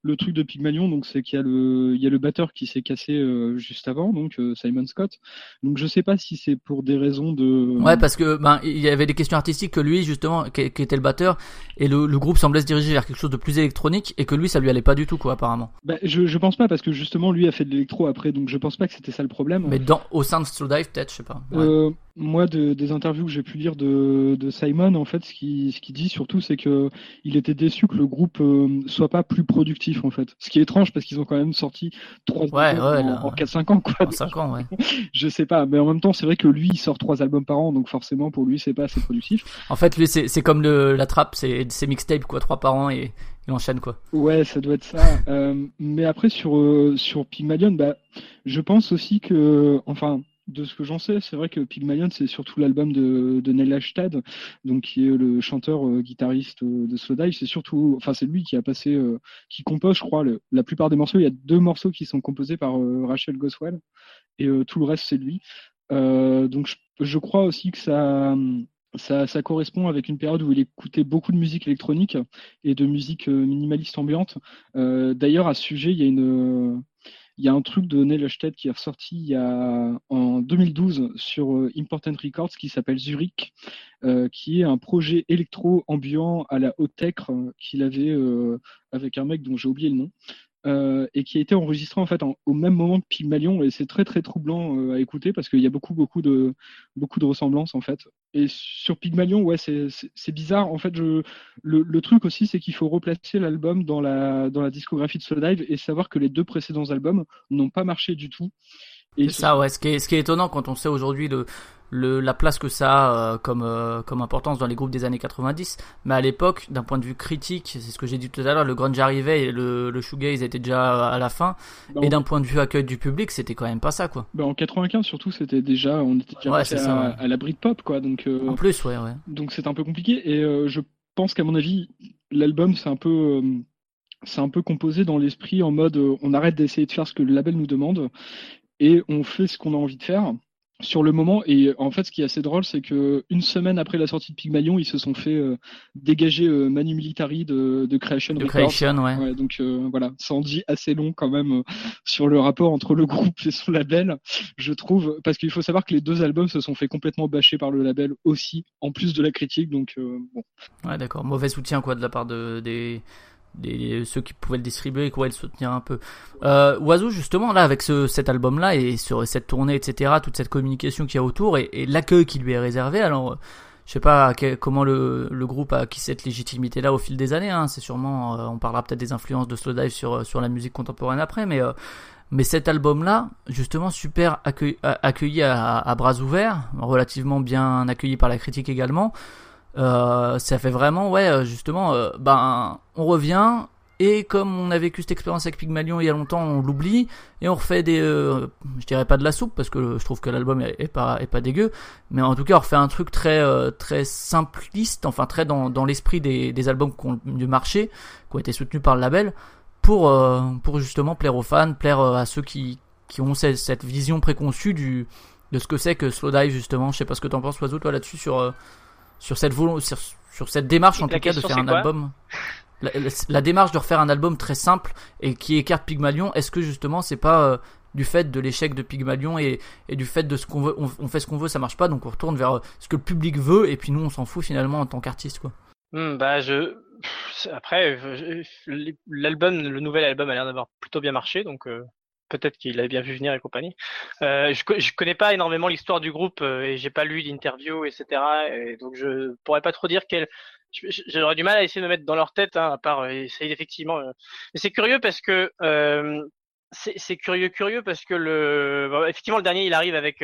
le truc de Pygmalion, donc c'est qu'il y a le il y a le batteur qui s'est cassé euh, juste avant, donc euh, Simon Scott. Donc je sais pas si c'est pour des raisons de. Ouais, parce que ben il y avait des questions artistiques que lui justement qui, était le batteur et le, le, groupe semblait se diriger vers quelque chose de plus électronique et que lui ça lui allait pas du tout quoi apparemment. Ben, je je pense pas parce que justement lui a fait de l'électro après, donc je pense pas que c'était ça le problème. Mais dans au sein de Slow Dive peut-être, je sais pas. Euh, moi, de, des interviews que j'ai pu lire de, de Simon, en fait, ce qu'il ce qui dit surtout, c'est que il était déçu que le groupe soit pas plus productif en fait. Ce qui est étrange parce qu'ils ont quand même sorti trois albums en, 4-5 ans quoi. 5 ans, ouais. je sais pas, mais en même temps c'est vrai que lui il sort trois albums par an donc forcément pour lui c'est pas assez productif. En fait lui c'est comme le, la trappe, c'est c'est mixtape quoi, trois par an et il enchaîne quoi. Ouais, ça doit être ça. euh, mais après sur euh, sur Pygmalion, bah je pense aussi que enfin de ce que j'en sais, c'est vrai que Pygmalion, c'est surtout l'album de, Neil Ashtad, donc qui est le chanteur euh, guitariste euh, de Slowdive. C'est surtout, enfin, c'est lui qui a passé, euh, qui compose, je crois, la plupart des morceaux. Il y a deux morceaux qui sont composés par Rachel Goswell et tout le reste c'est lui. donc je, crois aussi que ça, ça, ça, correspond avec une période où il écoutait beaucoup de musique électronique et de musique minimaliste ambiante. D'ailleurs, à ce sujet, il y a une il y a un truc de Neil Husted qui est ressorti il y a, en 2012 sur euh, Important Records qui s'appelle Zurich, euh, qui est un projet électro-ambiant à la haute tech euh, qu'il avait avec un mec dont j'ai oublié le nom. Euh, et qui a été enregistré en fait au même moment que Pygmalion et c'est très très troublant euh, à écouter parce qu'il y a beaucoup beaucoup de beaucoup de ressemblances en fait. Et sur Pygmalion, ouais, c'est bizarre. En fait, le, le truc aussi, c'est qu'il faut replacer l'album dans la dans la discographie de Slowdive et savoir que les deux précédents albums n'ont pas marché du tout. C'est ça, ouais. Ce qui est, ce qui est étonnant quand on sait aujourd'hui le, le, la place que ça a euh, comme, euh, comme importance dans les groupes des années 90. Mais à l'époque, d'un point de vue critique, c'est ce que j'ai dit tout à l'heure, le grunge arrivait et le, le shoegaze était déjà à la fin. Ben, et d'un point de vue accueil du public, c'était quand même pas ça, quoi. Ben, en 95, surtout, c'était déjà, on était déjà ouais, ça, à, à, la Britpop, quoi. Donc, euh, en plus, ouais, ouais. Donc c'est un peu compliqué. Et je pense qu'à mon avis, l'album, c'est un peu c'est un peu composé dans l'esprit en mode on arrête d'essayer de faire ce que le label nous demande et on fait ce qu'on a envie de faire sur le moment. Et en fait, ce qui est assez drôle, c'est que une semaine après la sortie de Pygmalion, ils se sont fait euh, dégager euh, Manu Militari de, de Creation. De Creation, ouais. ouais. Donc euh, voilà, ça en dit assez long quand même sur le rapport entre le groupe et son label, je trouve, parce qu'il faut savoir que les deux albums se sont fait complètement bâcher par le label aussi, en plus de la critique. Donc bon. Ouais, d'accord. Mauvais soutien quoi de la part de des ceux qui pouvaient le distribuer et qui pouvaient le soutenir un peu. Euh, Oiseau, justement, là, avec ce, cet album-là et sur cette tournée, etc., toute cette communication qu'il y a autour et, l'accueil qui lui est réservé, alors, je sais pas comment le, le, groupe a acquis cette légitimité-là au fil des années. Hein. C'est sûrement, euh, on parlera peut-être des influences de Slowdive sur sur la musique contemporaine après, mais euh, mais cet album-là, justement, super accueilli, à, bras ouverts, relativement bien accueilli par la critique également. Euh, ça fait vraiment, ouais, euh, justement, euh, ben, on revient et comme on a vécu cette expérience avec Pygmalion il y a longtemps, on l'oublie et on refait des, je dirais pas de la soupe parce que je trouve que l'album est, pas est pas dégueu, mais en tout cas on refait un truc très très simpliste, enfin très dans dans l'esprit des des albums ont mieux marché, qui ont été soutenus par le label pour pour justement plaire aux fans, plaire à ceux qui qui ont cette, cette vision préconçue du de ce que c'est que Slowdive justement. Je sais pas ce que t'en penses, Oiseau, toi là-dessus sur sur cette sur, sur cette démarche en tout cas de faire un album. La, la, démarche de refaire un album très simple et qui écarte Pygmalion, est-ce que justement c'est pas euh, du fait de l'échec de Pygmalion et, et du fait de ce qu'on veut, on, fait ce qu'on veut, ça marche pas, donc on retourne vers ce que le public veut et puis nous on s'en fout finalement en tant qu'artiste quoi. Hmm, bah je après l'album, le nouvel album a l'air d'avoir plutôt bien marché donc. Euh, peut-être qu'il avait bien vu venir et compagnie. Euh, je, je connais pas énormément l'histoire du groupe euh, et j'ai pas lu d'interview, etc. Et donc je pourrais pas trop dire quel j'aurais du mal à essayer de me mettre dans leur tête, hein, à part euh, essayer effectivement. Euh. Mais c'est curieux parce que euh, c'est curieux, curieux parce que le, effectivement, le dernier, il arrive avec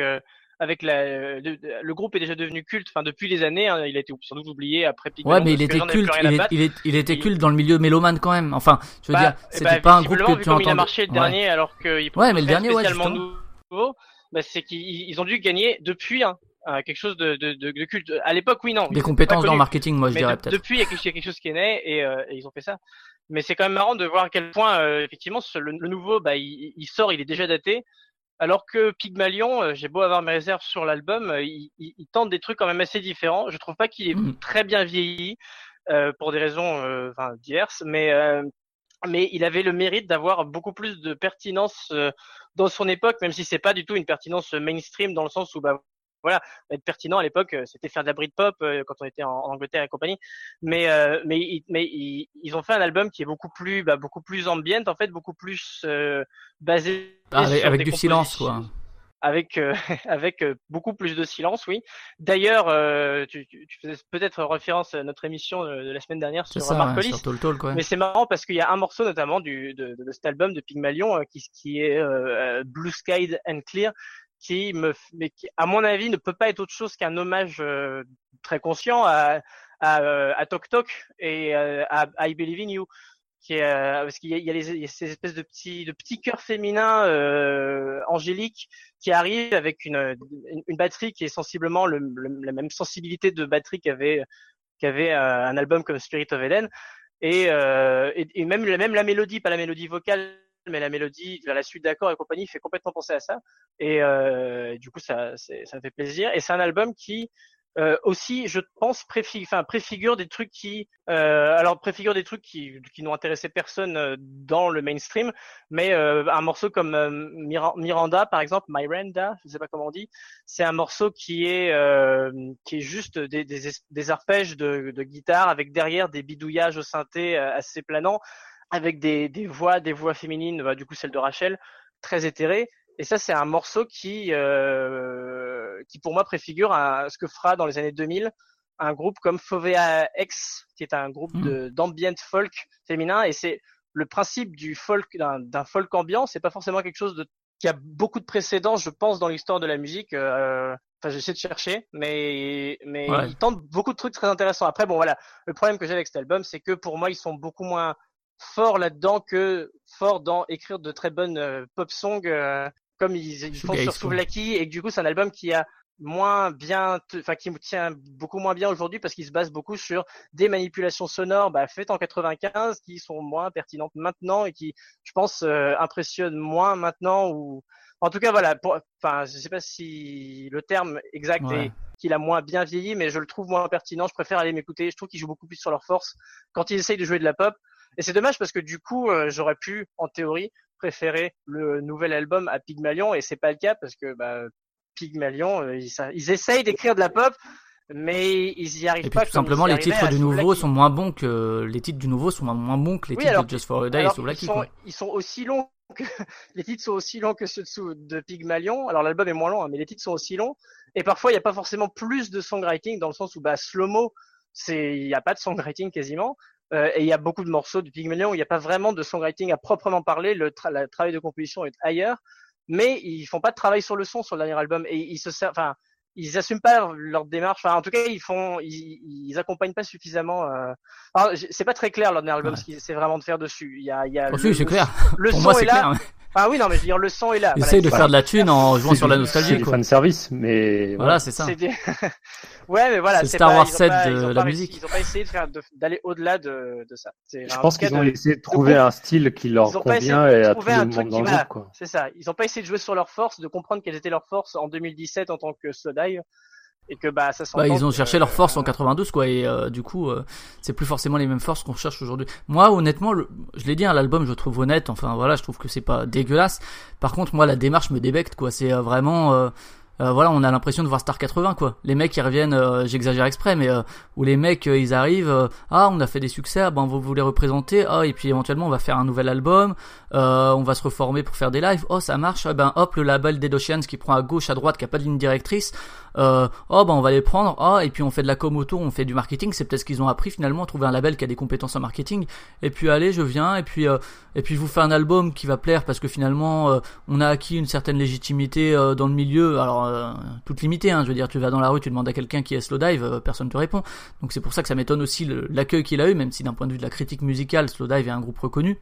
avec la, le, groupe est déjà devenu culte, enfin depuis les années, hein, il a été sans doute oublié après Ouais, mais il était culte, il, il, était culte dans le milieu mélomane quand même. Enfin, je veux bah, dire, eh c'était bah, pas un groupe que tu entends. Il a marché le dernier alors qu'il ouais, mais le dernier, spécialement nouveau. Bah, c'est qu'ils ont dû gagner depuis hein, quelque chose de, de, de, culte. À l'époque, oui, non. Des compétences dans le marketing, moi, je dirais peut-être. Depuis, il y, a quelque, chose qui est né et, euh, et, ils ont fait ça. Mais c'est quand même marrant de voir à quel point, euh, effectivement, le, nouveau, bah, il, il, sort, il est déjà daté. Alors que Pygmalion, euh, j'ai beau avoir mes réserves sur l'album, il, il, tente des trucs quand même assez différents. Je trouve pas qu'il est mm. très bien vieilli pour des raisons enfin, diverses, mais mais il avait le mérite d'avoir beaucoup plus de pertinence dans son époque, même si c'est pas du tout une pertinence mainstream dans le sens où bah voilà, être pertinent à l'époque, euh, c'était faire de la Britpop euh, quand on était en, Angleterre et compagnie. Mais euh, mais mais ils, ont fait un album qui est beaucoup plus bah, beaucoup plus ambiante en fait, beaucoup plus basé ah, avec, du silence quoi. Avec avec beaucoup plus de silence, oui. D'ailleurs, tu, tu, faisais peut-être référence à notre émission de la semaine dernière sur ça, Mais c'est marrant parce qu'il y a un morceau notamment du de, de, cet album de Pygmalion qui qui est Blue Sky and Clear qui mais qui, à mon avis, ne peut pas être autre chose qu'un hommage euh, très conscient à, à, euh, à Tok Tok et euh, à, I Believe in You, parce qu'il y a, il y a, ces espèces de petits, de petits cœurs féminins angéliques qui arrivent avec une, une, batterie qui est sensiblement le, la même sensibilité de batterie qu'avait qu'avait un album comme Spirit of Eden. Et, et, et, même, même la mélodie, pas la mélodie vocale, mais la mélodie la suite d'accords et compagnie fait complètement penser à ça. Et euh, du coup, ça, ça me fait plaisir. Et c'est un album qui euh, aussi, je pense, préfigure, enfin, préfigure des trucs qui, euh, alors préfigure des trucs qui, qui n'ont intéressé personne euh, dans le mainstream, mais euh, un morceau comme euh, Miranda, par exemple, Miranda, je sais pas comment on dit, c'est un morceau qui est qui est juste des, des, des arpèges de, de, guitare avec derrière des bidouillages au synthé assez planants avec des, des voix, des voix féminines, bah, du coup celle de Rachel, très éthérées. Et ça, c'est un morceau qui, euh, qui pour moi préfigure un, ce que fera dans les années 2000 un groupe comme Fovea X, qui est un groupe mmh. d'ambient folk féminin. Et c'est le principe du folk, d'un folk ambiant. C'est pas forcément quelque chose de, qui a beaucoup de précédents, je pense, dans l'histoire de la musique. Euh, Enfin, j'essaie de chercher, mais mais ils tentent beaucoup de trucs très intéressants. Après, bon, voilà, le problème que j'ai avec cet album, c'est que pour moi, ils sont beaucoup moins fort là-dedans que fort dans écrire de très bonnes euh, pop songs euh, comme ils, font sur Souvlaki et que du coup c'est un album qui a moins bien, enfin qui tient beaucoup moins bien aujourd'hui parce qu'il se base beaucoup sur des manipulations sonores bah, faites en 95 qui sont moins pertinentes maintenant et qui, je pense, euh, impressionnent moins maintenant ou en tout cas voilà. Enfin, je sais pas si le terme exact est qu'il a moins bien vieilli, mais je le trouve moins pertinent. Je préfère aller m'écouter. Je trouve qu'ils jouent beaucoup plus sur leur force quand ils essayent de jouer de la pop. Et c'est dommage parce que du coup, euh, j'aurais pu, en théorie, préférer le nouvel album à Pygmalion et c'est pas le cas parce que bah, Pygmalion, euh, ils, ils, essayent d'écrire de la pop, mais ils y arrivent et puis, pas. Tout simplement, les titres du nouveau sont moins bons que les titres du nouveau sont moins bons que les titres de Just for a Day et Soulaki. Ils, sont, ils sont aussi longs que les titres sont aussi longs que ceux de, Pygmalion. Alors l'album est moins long, hein, mais les titres sont aussi longs. Et parfois, il n'y a pas forcément plus de songwriting dans le sens où bah, slow mo, c'est il n'y a pas de songwriting quasiment. Euh, et il y a beaucoup de morceaux de Pygmalion où il n'y a pas vraiment de songwriting à proprement parler. Le, travail de composition est ailleurs, mais ils font pas de travail sur le son sur le dernier album et ils se servent, enfin, ils assument pas leur démarche. Enfin, en tout cas, ils font, ils, ils accompagnent pas suffisamment. Euh... c'est pas très clair leur dernier album ce qu'ils essaient vraiment de faire dessus. Il y a, il y a. Oh, le, c'est clair. Le Pour son moi, est, là. Clair, ah oui, non, mais je veux dire, le son est là. Essaye voilà, de faire de la thune en jouant sur la nostalgie. C'est fan service, mais voilà, c'est ça. ouais, mais voilà. C'est Star Wars 7 de la musique. Ils ont pas essayé de faire, d'aller au-delà de, de ça. Je pense qu'ils ont essayé de trouver un style qui leur convient et à tout le monde dans le C'est ça. Ils ont pas essayé de jouer sur leurs forces, de comprendre quelles étaient leurs forces en 2017 en tant que Sodai et que bah ça bah, ils ont cherché leur force euh, en 92 quoi et euh, du coup euh, c'est plus forcément les mêmes forces qu'on cherche aujourd'hui moi honnêtement le, je l'ai dit hein, l'album je le trouve honnête enfin voilà je trouve que c'est pas dégueulasse par contre moi la démarche me débecte quoi c'est euh, vraiment euh, euh, voilà, on a l'impression de voir Star 80 quoi. Les mecs qui reviennent, j'exagère exprès, mais euh, où les mecs ils arrivent, euh, ah on a fait des succès, ah, ben vous les représenter, ah et puis éventuellement on va faire un nouvel album, euh, on va se reformer pour faire des lives, oh ça marche, eh ben hop le label Dead Oceans qui prend à gauche, à droite, qui a pas de ligne directrice, euh, oh ben on va les prendre, oh et puis on fait de la com autour, on fait du marketing, c'est peut-être ce qu'ils ont appris finalement, trouver un label qui a des compétences en marketing, et puis allez je viens et puis euh, et puis vous fais un album qui va plaire parce que finalement euh, on a acquis une certaine légitimité euh, dans le milieu, alors euh, toute limitée, hein, je veux dire tu vas dans la rue, tu demandes à quelqu'un qui est Slowdive, euh, personne te répond, donc c'est pour ça que ça m'étonne aussi l'accueil qu'il a eu, même si d'un point de vue de la critique musicale, Slowdive est un groupe reconnu.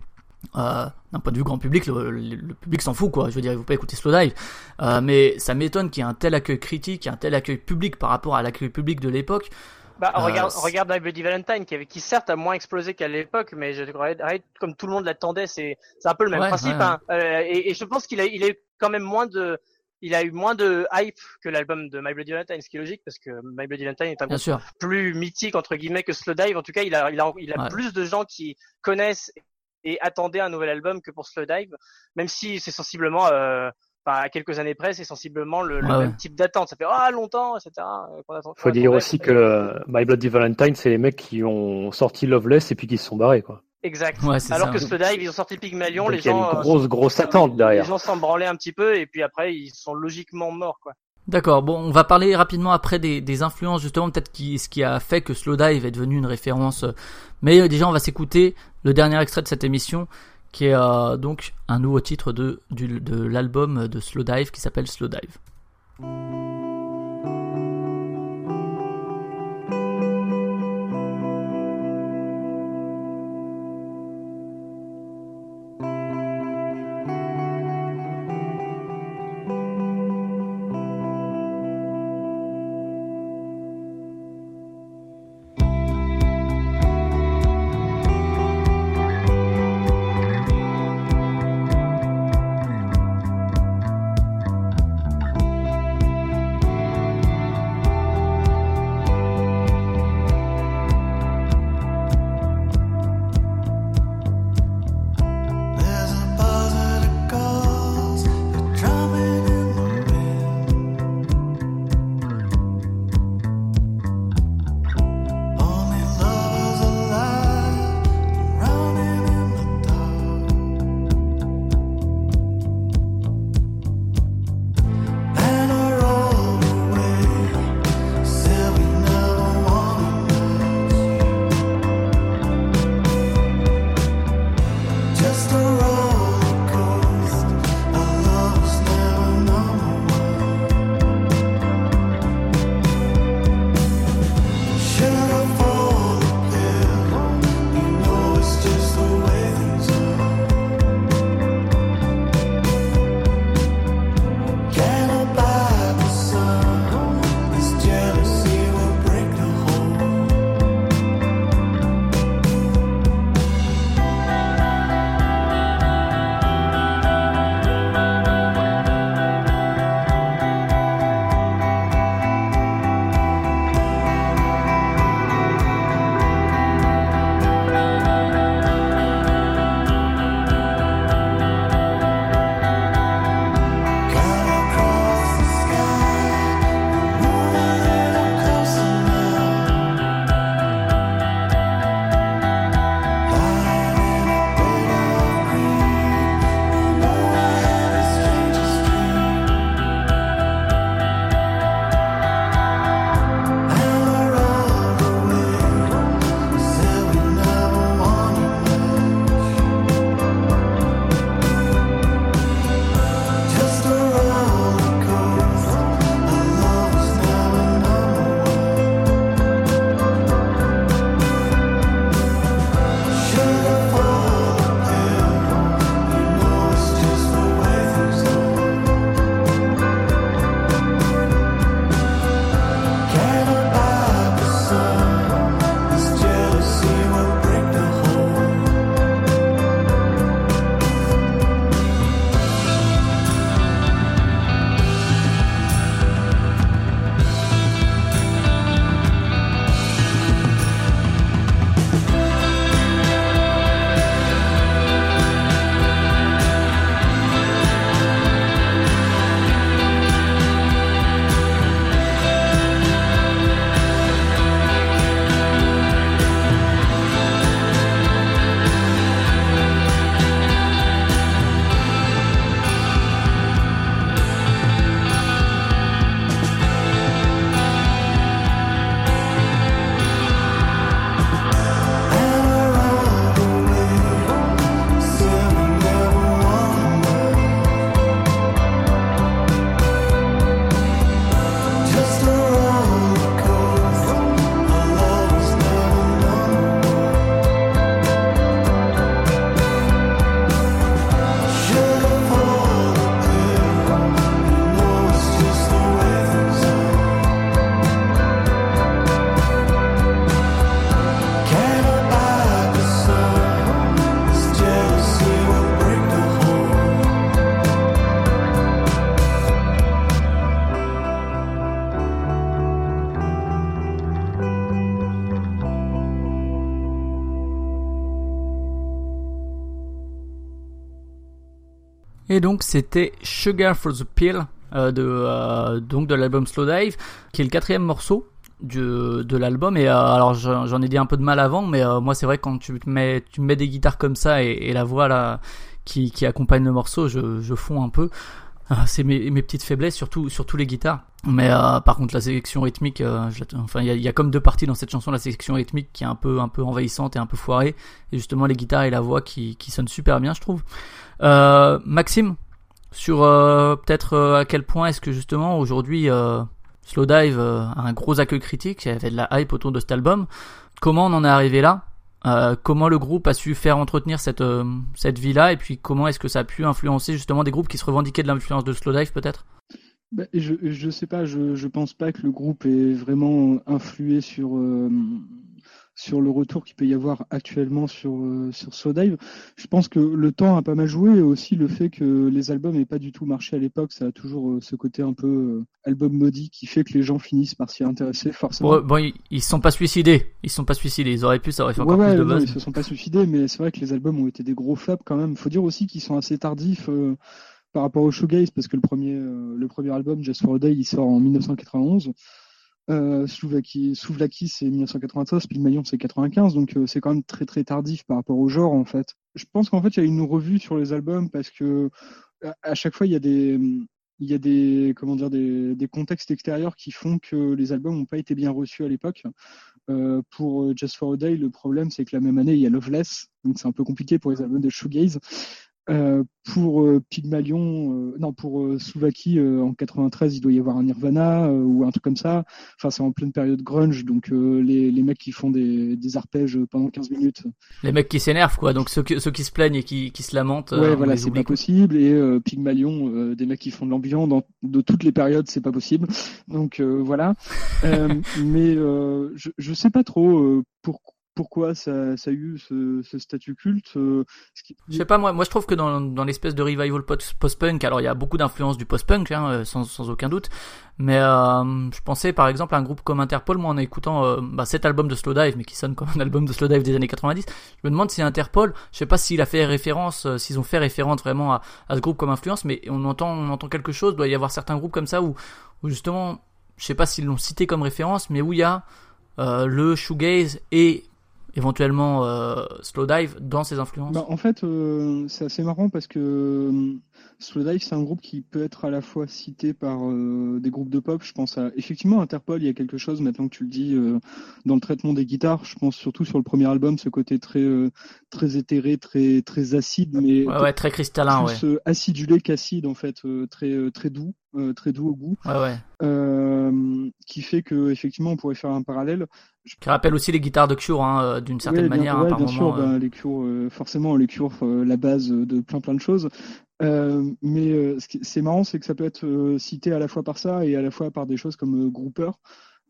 Euh, d'un point de vue grand public, le, le- le public s'en fout quoi. Je veux dire, il faut pas écouter Slowdive. Euh, mais ça m'étonne qu'il y ait un tel accueil critique, un tel accueil public par rapport à l'accueil public de l'époque. Bah, Euh, regarde, regarde My Bloody Valentine, qui, avait, qui certes a moins explosé qu'à l'époque, mais je comme tout le monde l'attendait, c'est, un peu le même Ouais, principe. ouais, Hein. Et, et je pense qu'il a, il a eu quand même moins de, il a eu moins de hype que l'album de My Bloody Valentine, ce qui est logique parce que My Bloody Valentine est un Bien sûr. plus mythique entre guillemets que Slowdive. En tout cas, il a, il a, il a Ouais. plus de gens qui connaissent et attendaient un nouvel album que pour Slowdive, même si c'est sensiblement, euh, enfin, à quelques années près, c'est sensiblement le, le Ouais, même type d'attente. Ça fait ah longtemps, etc. euh, attend- Faut dire aussi que euh, My Bloody Valentine, c'est les mecs qui ont sorti Loveless et puis qui se sont barrés, quoi. Exact. Ouais, Alors ça. que Slowdive, ils ont sorti Pygmalion, Donc les il y a gens, une grosse, grosse attente les derrière. gens s'en branlaient un petit peu et puis après ils sont logiquement morts quoi. D'accord. Bon, on va parler rapidement après des, influences justement, peut-être ce qui a fait que Slowdive est devenu une référence. euh, Mais euh, déjà, on va s'écouter le dernier extrait de cette émission, qui est euh, donc un nouveau titre de du, de l'album de Slowdive qui s'appelle. Slowdive Et donc c'était Sugar for the Pill euh, de euh, donc de l'album Slow Dive, qui est le quatrième morceau de, de l'album. Et euh, alors j'en ai dit un peu de mal avant, mais moi c'est vrai quand tu mets tu mets des guitares comme ça et, et la voix là qui, qui accompagne le morceau, je, je fonds un peu. c'est mes, mes petites faiblesses, surtout surtout les guitares. Mais par contre la sélection rythmique, enfin il y a, y a, comme deux parties dans cette chanson, la sélection rythmique qui est un peu un peu envahissante et un peu foirée, et justement les guitares et la voix qui, qui sonnent super bien, je trouve. Maxime, sur euh, peut-être euh, à quel point est-ce que justement aujourd'hui euh, Slowdive a un gros accueil critique, il y avait de la hype autour de cet album. Comment on en est arrivé là? Comment le groupe a su faire entretenir cette cette vie-là? Et puis comment est-ce que ça a pu influencer justement des groupes qui se revendiquaient de l'influence de Slowdive peut-être? Bah, je, je sais pas, je, je pense pas que le groupe ait vraiment influé sur sur le retour qu'il peut y avoir actuellement sur euh, sur Slowdive. Je pense que le temps a pas mal joué et aussi le fait que les albums n'aient pas du tout marché à l'époque, ça a toujours euh, ce côté un peu euh, album maudit qui fait que les gens finissent par s'y intéresser forcément. bon, ils, ils se sont pas suicidés, ils sont pas suicidés, ils auraient pu, ça aurait fait encore plus de buzz. ils se sont pas suicidés, mais c'est vrai que les albums ont été des gros flops quand même. Faut dire aussi qu'ils sont assez tardifs. par rapport au shoegaze parce que le premier le premier album Just for a Day il sort en 1991 euh, Souvlaki, c'est 1993, Pygmalion c'est 95, donc euh, c'est quand même très très tardif par rapport au genre en fait. Je pense qu'en fait il y a une revue sur les albums parce que à chaque fois il y a des des comment dire des contextes extérieurs qui font que les albums n'ont pas été bien reçus à l'époque. Euh, pour Just for a Day, le problème c'est que la même année il y a Loveless, donc c'est un peu compliqué pour les albums de shoegaze. Euh, pour euh, Pygmalion, euh, non pour euh, Souvaki en 93, il doit y avoir un Nirvana ou un truc comme ça. Enfin, c'est en pleine période grunge, donc les, les mecs qui font des, des arpèges pendant 15 minutes. Les mecs qui s'énervent, quoi. Donc ceux qui, ceux qui se plaignent et qui, qui se lamentent. Ouais, voilà, c'est pas possible. Et Pygmalion, des mecs qui font de l'ambiance dans de toutes les périodes, c'est pas possible. Donc voilà. mais je, je sais pas trop pourquoi pourquoi ça, a eu ce, ce statut culte. Euh, je sais pas moi, moi je trouve que dans, dans l'espèce de revival post-punk, alors il y a beaucoup d'influence du post-punk, hein, euh, sans, sans, aucun doute, mais euh, je pensais par exemple à un groupe comme Interpol, moi en écoutant euh, bah, cet album de Slowdive, mais qui sonne comme un album de Slowdive des années 90, je me demande si Interpol, je sais pas s'il a fait référence, s'ils ont fait référence vraiment à, à, ce groupe comme influence, mais on entend, on entend quelque chose, doit y avoir certains groupes comme ça où, où justement, je sais pas s'ils l'ont cité comme référence, mais où il y a le shoegaze et éventuellement euh, Slowdive dans ses influences bah, En fait, euh, c'est assez marrant parce que euh, Slowdive, c'est un groupe qui peut être à la fois cité par euh, des groupes de pop. Je pense à effectivement Interpol, il y a quelque chose maintenant que tu le dis euh, dans le traitement des guitares. Je pense surtout sur le premier album, ce côté très très éthéré, très très acide, mais ouais, ouais très cristallin, plus ouais. acidulé qu'acide en fait, très très doux. Très doux au goût, ouais, ouais. Euh, qui fait que effectivement on pourrait faire un parallèle. Qui rappelle aussi les guitares de Cure hein, d'une certaine manière. Hein, par bien moment, sûr, ben, les Cure, forcément les Cure, la base de plein plein de choses. Euh, mais euh, ce qui c'est marrant, c'est que ça peut être euh, cité à la fois par ça et à la fois par des choses comme Grouper.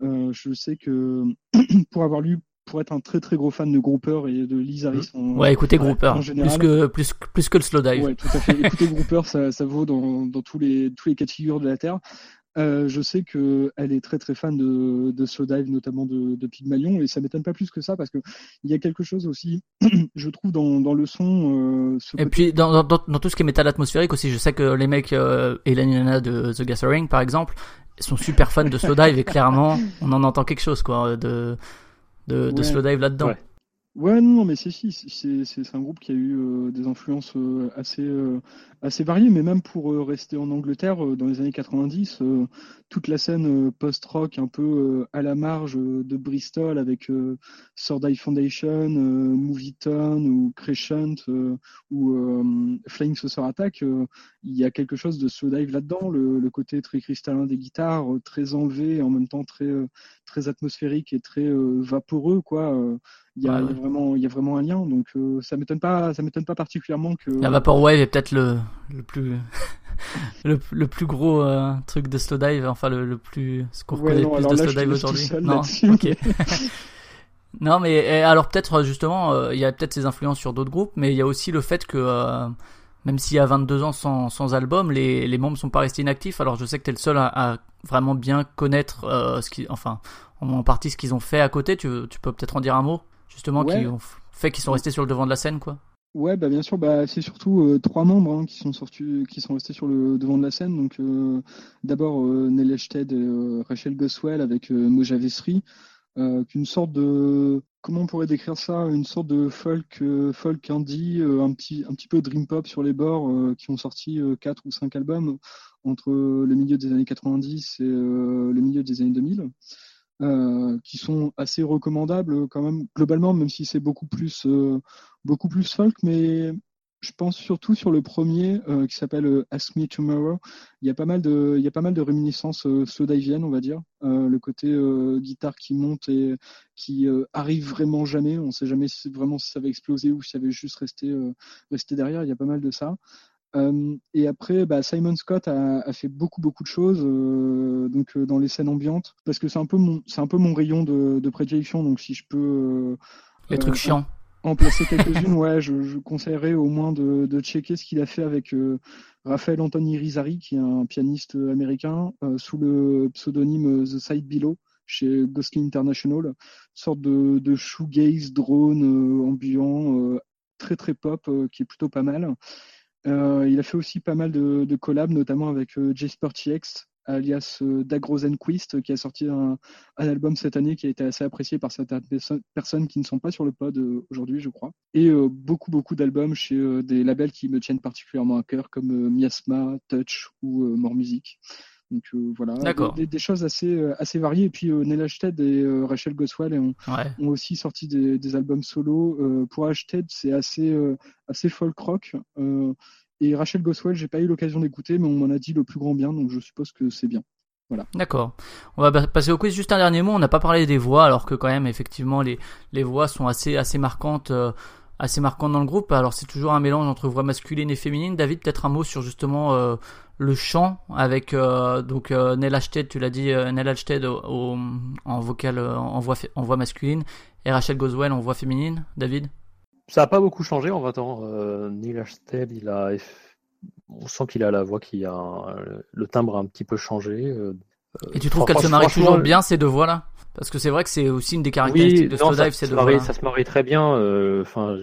je sais que pour avoir lu pour être un très très gros fan de Grouper et de Liz Harris. En, ouais, écoutez Grouper. En général, plus que plus plus que le slow dive. Ouais, tout à fait. écoutez Grouper, ça, ça vaut dans, dans tous les tous les cas de figure de la terre. Euh, je sais que elle est très très fan de, de slow dive, notamment de, de Pygmalion, et ça m'étonne pas plus que ça parce que il y a quelque chose aussi, je trouve dans, dans le son. Euh, ce et puis dans, dans, dans, tout ce qui est métal atmosphérique aussi, je sais que les mecs euh, et la Nina de The Gathering par exemple sont super fans de slow dive et clairement on en entend quelque chose quoi de de, de Ouais. slow dive là-dedans. Ouais. Ouais, non, mais c'est si, c'est un groupe qui a eu euh, des influences euh, assez euh, assez variées, mais même pour rester en Angleterre dans les années 90, euh, toute la scène post-rock un peu à la marge de Bristol avec Eye Foundation, euh, Movieton ou Crescent ou Flying Saucer Attack, il y a quelque chose de slow dive là-dedans, le, le côté très cristallin des guitares, très enlevé en même temps très très atmosphérique et très vaporeux quoi. Il y, a, Ouais, il y a ouais. vraiment il y a vraiment un lien donc euh, ça m'étonne pas ça m'étonne pas particulièrement que La Vaporwave est peut-être le le plus le, le plus gros euh, truc de slow dive, enfin le, le plus ce qu'on Ouais, non, le plus de là, slow dive aujourd'hui. Non, ok. non mais et alors peut-être euh, justement euh, il y a peut-être ses influences sur d'autres groupes, mais il y a aussi le fait que même s'il y a 22 ans sans, sans album, les, les membres sont pas restés inactifs. Alors je sais que t'es le seul à, à vraiment bien connaître ce qui, enfin en, en partie ce qu'ils ont fait à côté. Tu, tu peux peut-être en dire un mot? Justement Ouais. qui ont fait qu'ils sont restés sur le devant de la scène quoi. Ouais, bah bien sûr, bah c'est surtout euh, trois membres hein, qui sont sortis, qui sont restés sur le devant de la scène. Donc euh, d'abord euh, Nelly Ashted et Rachel Goswell avec Moja Vesri, qu'une sorte de comment on pourrait décrire ça, une sorte de folk folk indie, un petit un petit peu dream pop sur les bords, qui ont sorti quatre ou cinq albums entre le milieu des années 90 et le milieu des années 2000. Euh, qui sont assez recommandables quand même globalement, même si c'est beaucoup plus euh, beaucoup plus folk, mais je pense surtout sur le premier euh, qui s'appelle Ask Me Tomorrow. Il y a pas mal de il y a pas mal de réminiscences slow on va dire. le côté guitare qui monte et qui arrive vraiment jamais. On sait jamais si, vraiment si ça va exploser ou si ça va juste rester rester derrière. Il y a pas mal de ça. Euh, et après, bah, Simon Scott a, a, fait beaucoup beaucoup de choses euh, donc euh, dans les scènes ambiantes parce que c'est un peu mon c'est un peu mon rayon de, de prédilection donc si je peux les trucs chiants. en, placer quelques-unes ouais je, je, conseillerais au moins de, de checker ce qu'il a fait avec Raphaël Anthony Rizari qui est un pianiste américain sous le pseudonyme The Side Below chez Ghostly International. Une sorte de, de shoegaze drone ambiant très très pop qui est plutôt pas mal il a fait aussi pas mal de, collabs, notamment avec euh, Jasper TX, alias euh, Dagrosenquist, qui a sorti un, album cette année qui a été assez apprécié par certaines personnes qui ne sont pas sur le pod euh, aujourd'hui, je crois. Et euh, beaucoup, beaucoup d'albums chez euh, des labels qui me tiennent particulièrement à cœur, comme Miasma, Touch ou More Music. Donc euh, voilà, des, des, choses assez euh, assez variées. Et puis euh, Neil Ashted et Rachel Goswell ont, ouais. ont aussi sorti des, des albums solo. pour Ashted, c'est assez assez folk rock. et Rachel Goswell, j'ai pas eu l'occasion d'écouter, mais on m'en a dit le plus grand bien, donc je suppose que c'est bien. Voilà. D'accord. On va passer au quiz. Juste un dernier mot. On n'a pas parlé des voix, alors que quand même, effectivement, les les voix sont assez assez marquantes. Euh, assez dans le groupe. Alors c'est toujours un mélange entre voix masculine et féminine. David, peut-être un mot sur justement euh, le chant avec euh, donc euh, Nell Ashted, tu l'as dit, euh, Nell Ashted au, au, en vocal, euh, en voix, en voix masculine et Rachel Goswell en voix féminine. David? Ça n'a pas beaucoup changé en 20 ans. Euh, Neil Ashted, il a, on sent qu'il a la voix qui a le timbre a un petit peu changé. Euh, et tu trouves qu'elle se marie toujours bien ces deux voix là Parce que c'est vrai que c'est aussi une des caractéristiques oui, de Slowdive, ces deux voix. Ça se marie très bien. Enfin,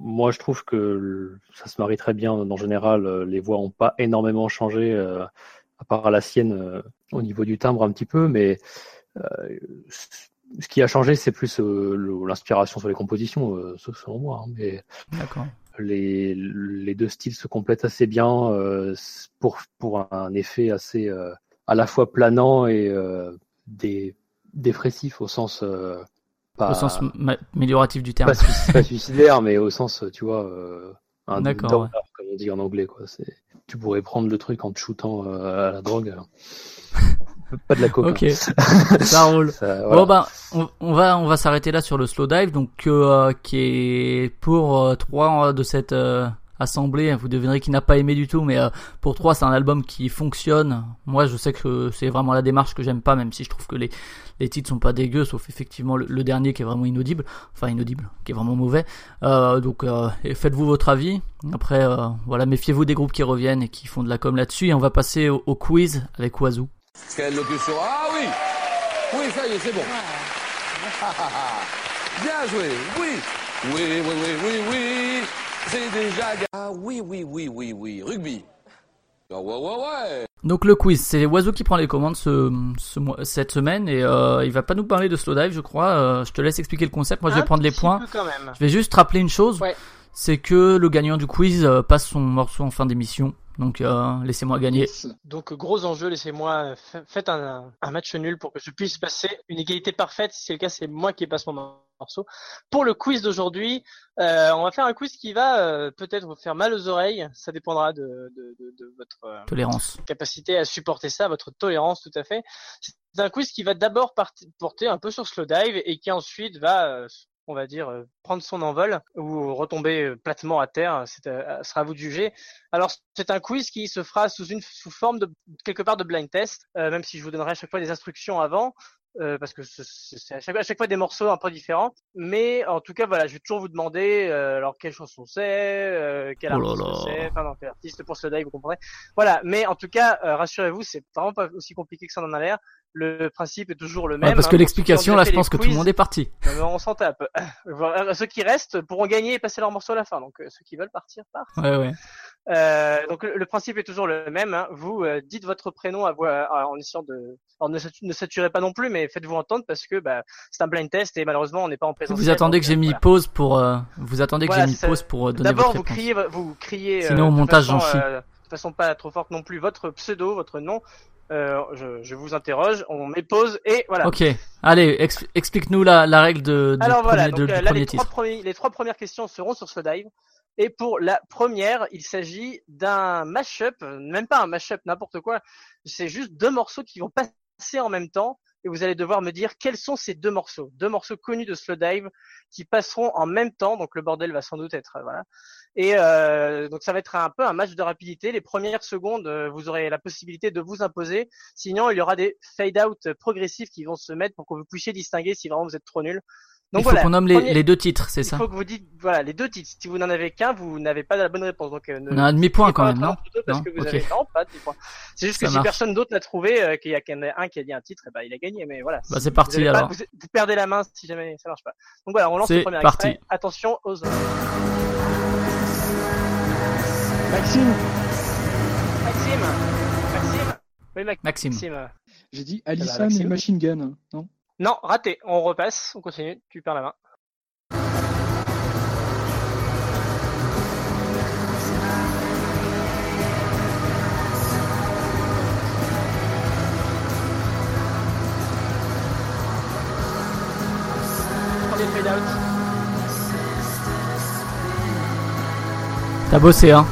moi, je trouve que ça se marie très bien. En général, les voix n'ont pas énormément changé, euh, à part la sienne euh, au niveau du timbre un petit peu, mais euh, ce qui a changé, c'est plus euh, l'inspiration sur les compositions, euh, selon moi. Hein, mais les, les deux styles se complètent assez bien euh, pour, pour un effet assez à la fois planant et dé, dépressif au sens pas, au sens amélioratif du terme. Pas, pas suicidaire, mais au sens, tu vois, euh, un D'accord, ouais. comme on dit en anglais. Quoi. C'est, tu pourrais prendre le truc en te shootant euh, à la drogue. pas de la coke. Ok, hein. ça roule. Ça, voilà. Bon ben, on, on va on va s'arrêter là sur le slow dive, donc euh, qui est pour euh, trois de cette euh, assemblée. Vous devinerez qui n'a pas aimé du tout, mais euh, pour trois, c'est un album qui fonctionne. Moi, je sais que c'est vraiment la démarche que j'aime pas, même si je trouve que les les titres sont pas dégueux, sauf effectivement le, le dernier qui est vraiment inaudible, enfin inaudible, qui est vraiment mauvais. Euh, donc euh, faites-vous votre avis. Après, euh, voilà, méfiez-vous des groupes qui reviennent et qui font de la com là-dessus. Et on va passer au, au quiz avec Oiseau. Quelle locution Ah oui Oui, ça y est, c'est bon. Bien joué, oui Oui, oui, oui, oui, oui C'est déjà... Ah oui, oui, oui, oui, oui, rugby. Ah ouais, ouais, ouais Donc le quiz, c'est Oiseau qui prend les commandes ce, ce mois, cette semaine et euh, il va pas nous parler de slow dive, je crois. Euh, je te laisse expliquer le concept. Moi, je vais Un prendre les points. peu quand même. Je vais juste rappeler une chose, Ouais. c'est que le gagnant du quiz euh, passe son morceau en fin d'émission. Donc euh, laissez-moi gagner. Donc gros enjeu, laissez-moi fa- faites un, un match nul pour que je puisse passer une égalité parfaite. Si c'est le cas, c'est moi qui passe mon Pour le quiz d'aujourd'hui, euh, on va faire un quiz qui va euh, peut-être vous faire mal aux oreilles. Ça dépendra de, de, de, de votre euh, Tolérance. capacité à supporter ça, votre tolérance tout à fait. C'est un quiz qui va d'abord porter un peu sur slow dive et qui ensuite va, euh, on va dire, euh, prendre son envol ou retomber euh, platement à terre. C'est ce sera à vous de juger. Alors c'est un quiz qui se fera sous une sous forme de quelque part de blind test, euh, même si je vous donnerai à chaque fois des instructions avant. Euh, parce que ce- ce- c'est à chaque, à chaque fois des morceaux un peu différents, mais en tout cas voilà, je vais toujours vous demander euh, alors quelle chanson c'est, euh, quel Oh artiste c'est, enfin non quel artiste pour ce live vous comprenez. Voilà, mais en tout cas, euh, rassurez-vous, c'est vraiment pas aussi compliqué que ça en a l'air. Le principe est toujours le Ouais, même. parce hein, que l'explication, là, je pense que tout le monde est parti. euh, on s'en tape. Ceux qui restent pourront gagner et passer leur morceau à la fin. Donc euh, ceux qui veulent partir partent. Ouais, ouais. Euh, donc le, le principe est toujours le même. hein. Vous euh, dites votre prénom à voix, à- en essayant de, alors ne, ne saturez pas non plus, mais faites-vous entendre parce que bah, c'est un blind test et malheureusement on n'est pas en présence. Vous attendez que j'ai mis pause pour, euh, vous attendez que Voilà, j'ai mis pause pour euh, donner D'abord, vous criez, vous criez. Sinon, euh, au de montage, j'en chie. euh, de façon pas trop forte non plus, votre pseudo, votre nom. Euh, je, je vous interroge, on met pause et voilà. Ok. Allez, ex- explique-nous la, la règle de, du Alors premier, voilà, de- donc du euh, là premier les trois, titre. premiers, les trois premières questions seront sur ce dive. Et pour la première, il s'agit d'un mashup, même pas un mashup, n'importe quoi. C'est juste deux morceaux qui vont passer en même temps. Et vous allez devoir me dire quels sont ces deux morceaux. Deux morceaux connus de Slowdive qui passeront en même temps. Donc le bordel va sans doute être euh, voilà. Et euh, donc ça va être un peu un match de rapidité. Les premières secondes, euh, vous aurez la possibilité de vous imposer. Sinon, il y aura des fade-out progressifs qui vont se mettre pour que vous puissiez distinguer si vraiment vous êtes trop nul. Donc Il faut voilà. qu'on nomme les, Premier- les deux titres, c'est il ça faut que vous dites voilà les deux titres. Si vous n'en avez qu'un, vous n'avez pas la bonne réponse. Donc euh, ne- On a un demi-point n'ayez quand même, non parce Non que vous Ok. avez non pas de demi-point. C'est juste que Ça si marche. personne d'autre l'a trouvé, euh, qu'il y a qu'un un qui a dit un titre, eh ben, il a gagné. Mais voilà. Bah, Si c'est vous parti, avez pas- alors. vous, vous perdez la main si jamais ça marche pas. Donc voilà, on lance le premier parti. extrait. Attention aux autres. Maxime, Maxime, Maxime. Oui Max- Maxime. Maxime. j'ai dit bah, Allison et Machine Gun, non? Non, raté. On repasse. On continue. Tu perds la main. T'as bossé, hein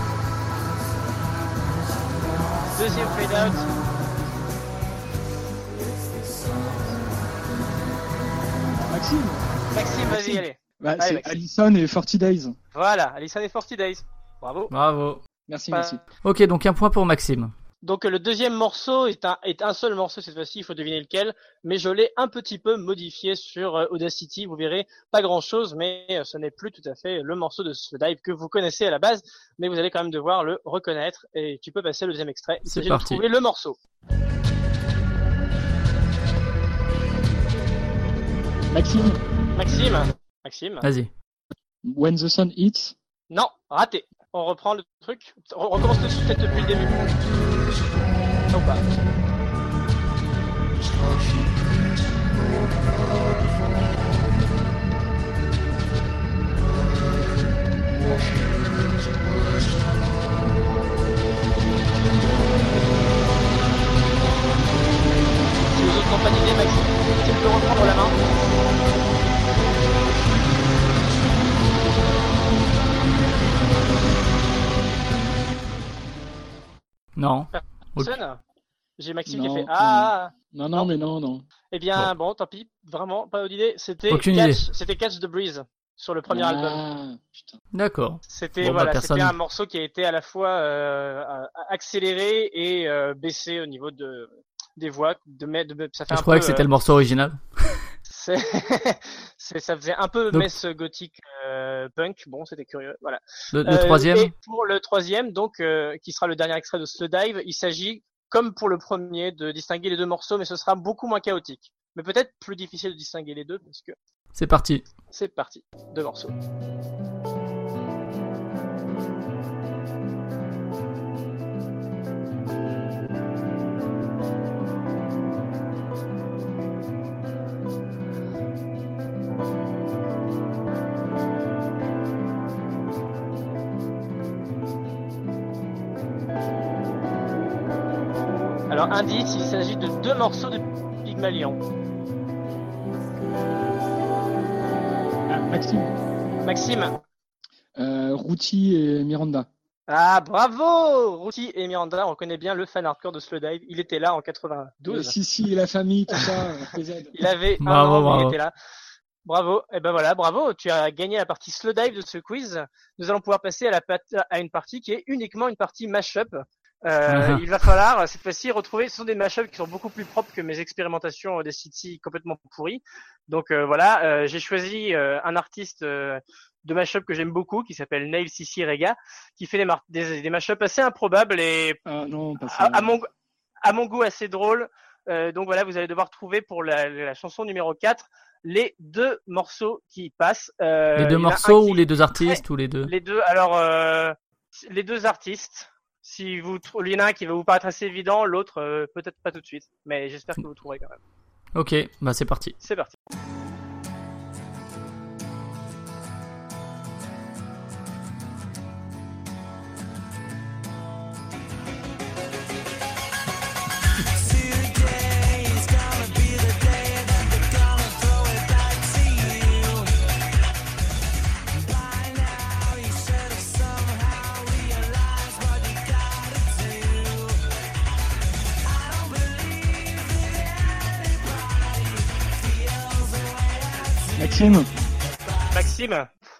Allison et 40 Days. Voilà, Alison et 40 Days. Bravo. Bravo. Merci, merci. Ok, donc un point pour Maxime. Donc euh, le deuxième morceau est un, est un seul morceau cette fois-ci, il faut deviner lequel, mais je l'ai un petit peu modifié sur euh, Audacity, vous verrez, pas grand-chose, mais euh, ce n'est plus tout à fait le morceau de ce dive que vous connaissez à la base, mais vous allez quand même devoir le reconnaître, et tu peux passer le deuxième extrait. Il C'est s'agit de parti. trouver le morceau. Maxime, Maxime Maxime Vas-y. When the Sun Hits. Non, raté. On reprend le truc. On recommence tout peut-être depuis le début. Non pas. Si vous autres n'ont pas Maxime, tu peux reprendre la main. Non. Personne J'ai Maxime qui a fait. Ah Non, non, mais non, non. Eh bien, bon, tant pis, vraiment, pas d'idée. C'était Aucune Catch, idée. c'était Catch the Breeze sur le premier album. Ah, putain. D'accord. C'était Bon, bah, voilà, personne- un morceau qui a été à la fois euh, accéléré et euh, baissé au niveau de des voix. De, de, ça fait Je un croyais peu, que c'était euh, le morceau original. c'est- ça faisait un peu Donc- mess gothique euh, punk. Bon, c'était curieux. Voilà. Le, le Euh, troisième Et pour le troisième, donc, euh, qui sera le dernier extrait de Slow Dive, il s'agit, comme pour le premier, de distinguer les deux morceaux, mais ce sera beaucoup moins chaotique. Mais peut-être plus difficile de distinguer les deux parce que C'est parti. c'est parti. Deux morceaux. Alors, indice, il s'agit de deux morceaux de Pygmalion. Ah, Maxime, Maxime. euh, Routy et Miranda. Ah, bravo! Routy et Miranda, on connaît bien le fan hardcore de Slowdive. Il était là en Euh, 92. si, si, la famille, tout ça, euh. Il avait Bravo, an, mais il bravo. était là. Bravo. Et ben voilà, bravo. Tu as gagné la partie Slowdive de ce quiz. Nous allons pouvoir passer à, la pat- à une partie qui est uniquement une partie mashup. Euh, Ah. il va falloir cette fois-ci retrouver. Ce sont des mashups qui sont beaucoup plus propres que mes expérimentations des City complètement pourries. Donc euh, voilà, euh, j'ai choisi euh, un artiste euh, de mashup que j'aime beaucoup, qui s'appelle Nail Sissi Rega, qui fait des, mar- des, des mashups assez improbables et Ah non, pas à, à mon, à mon goût assez drôle. Euh, donc voilà, vous allez devoir trouver pour la, la chanson numéro 4 les deux morceaux qui passent. Euh, Les deux morceaux qui- ou les deux artistes ou les deux? Les deux, alors, euh, les deux artistes. Si vous, il y en a un qui va vous paraître assez évident, l'autre euh, peut-être pas tout de suite, mais j'espère que vous trouverez quand même. Ok, bah c'est parti. C'est parti.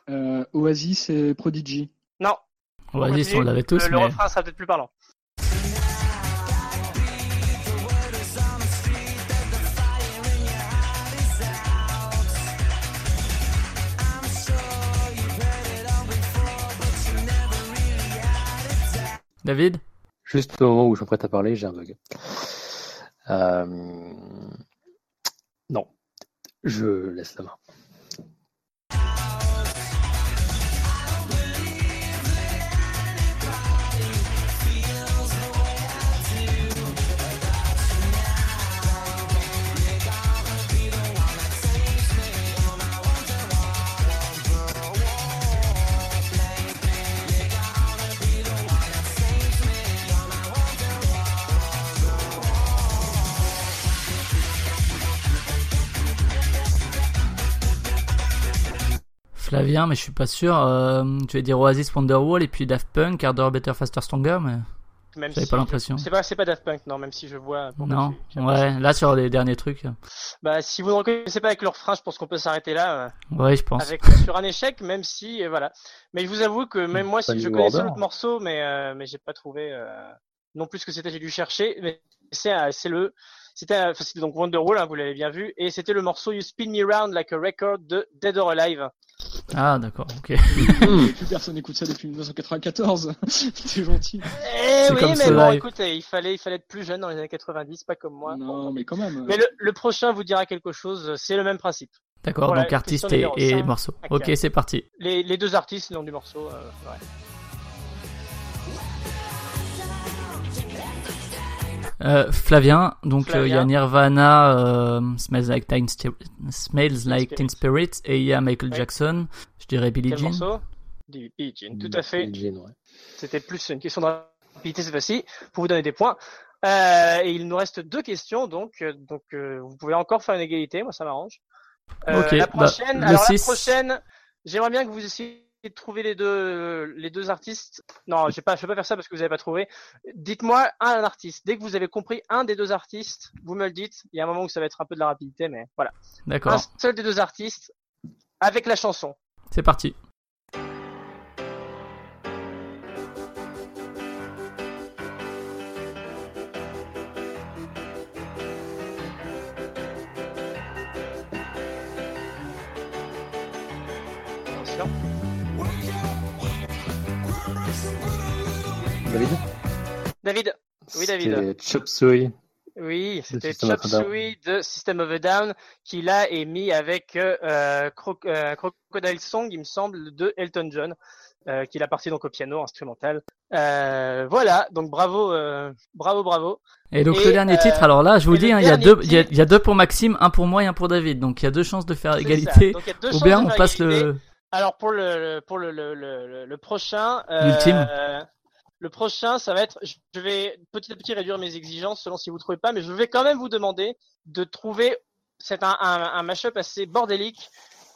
Euh, Oasis et Prodigy. Non. Continue. on l'avait tous, le, le mais refrain sera peut-être plus parlant. David? Juste au moment où je m'apprête à parler, j'ai un bug. Euh, Non, je laisse la main. Flavien, mais je suis pas sûr. Euh, tu vas dire Oasis Wonderwall et puis Daft Punk, Harder, Better, Faster, Stronger, mais Même j'avais si pas l'impression. C'est pas, c'est pas Daft Punk, non, même si je vois. Non, ouais, là sur les derniers trucs. Bah, si vous ne reconnaissez pas avec le refrain, je pense qu'on peut s'arrêter là, euh, Ouais, je pense. avec sur un échec, même si, euh, voilà. Mais je vous avoue que même moi, si je connaissais l'autre morceau, mais euh, mais j'ai pas trouvé euh, non plus ce que c'était, j'ai dû chercher. Mais c'est euh, c'est le, c'était, euh, enfin, donc Wonderwall, hein, vous l'avez bien vu, et c'était le morceau You Spin Me Round Like a Record de Dead or Alive. Ah, d'accord, ok. Plus personne écoute ça depuis 1994. C'est gentil. Eh oui, comme mais bon, live. écoutez, il fallait, il fallait être plus jeune dans les années 90, pas comme moi. non, mais quand même. Mais le, le prochain vous dira quelque chose, c'est le même principe. D'accord, Voilà, donc artiste et, morceau. Ok. Ok, c'est parti. Les, les deux artistes, le nom du morceau. euh, ouais. Euh, Flavien, donc euh, il y a. Nirvana, euh, Smells Like Teen Spirit, Smells Like Spirit. Teen Spirit, et il y a Michael Ouais. Jackson. Je dirais Billie Quel Jean. morceau? Billie Jean, tout à fait. Ouais. C'était plus une question de rapidité cette fois-ci pour vous donner des points. Euh, et il nous reste deux questions, donc euh, donc euh, vous pouvez encore faire une égalité, moi ça m'arrange. Euh, Ok, la bah, prochaine, alors la prochaine, j'aimerais bien que vous essayiez de trouver les deux les deux artistes. Non, je vais pas je vais pas faire ça parce que vous avez pas trouvé. Dites-moi un artiste. Dès que vous avez compris un des deux artistes, vous me le dites. Il y a un moment où ça va être un peu de la rapidité, mais voilà. Un D'accord, seul des deux artistes avec la chanson. c'est parti. David. Oui, David. C'était Chop Suey. Oui, c'était Chop. Suey de System of a Down qui là est mis avec euh, euh, Croc- euh, Crocodile Song, il me semble, de Elton John, euh, qu'il a parti donc au piano instrumental. Euh, voilà, donc bravo, euh, bravo, bravo. Et donc Et, le dernier euh, titre, alors là, je vous dis, hein, il y a deux, il y a, titre- il y a deux pour Maxime, un pour moi et un pour David. Donc il y a deux chances de faire égalité. Donc, Ou bien on passe égalité. le. Alors pour le pour le le, le, prochain, euh, L'ultime. Le prochain, ça va être. Je vais petit à petit réduire mes exigences selon si vous trouvez pas, mais je vais quand même vous demander de trouver. C'est un un, un mashup assez bordélique.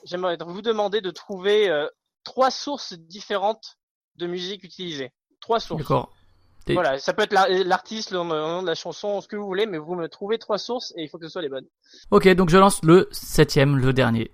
J'aimerais vous demander de trouver euh, trois sources différentes de musique utilisées. Trois sources. D'accord. Voilà, ça peut être la- l'artiste, le nom le nom de la chanson, ce que vous voulez, mais vous me trouvez trois sources et il faut que ce soit les bonnes. Ok, donc je lance le septième, le dernier.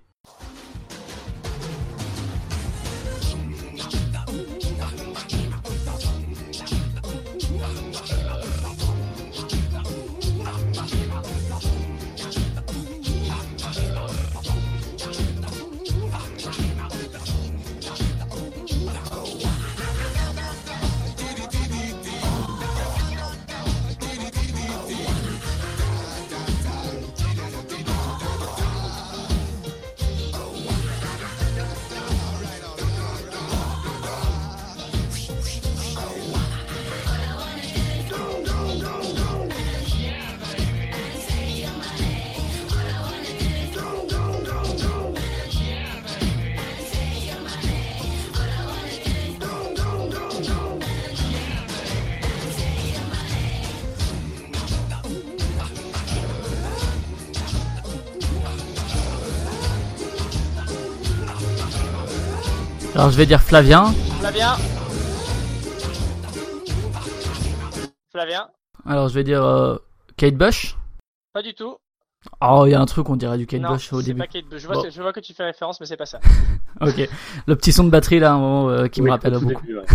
Alors je vais dire Flavien. Flavien. Flavien. Alors je vais dire euh, Kate Bush. Pas du tout. Oh, il y a un truc, on dirait du Kate non, Bush au début. pas Kate Bush. Je vois, Bon. je vois que tu fais référence, mais c'est pas ça. Ok. Le petit son de batterie là, un moment, euh, qui me rappelle beaucoup. ouais.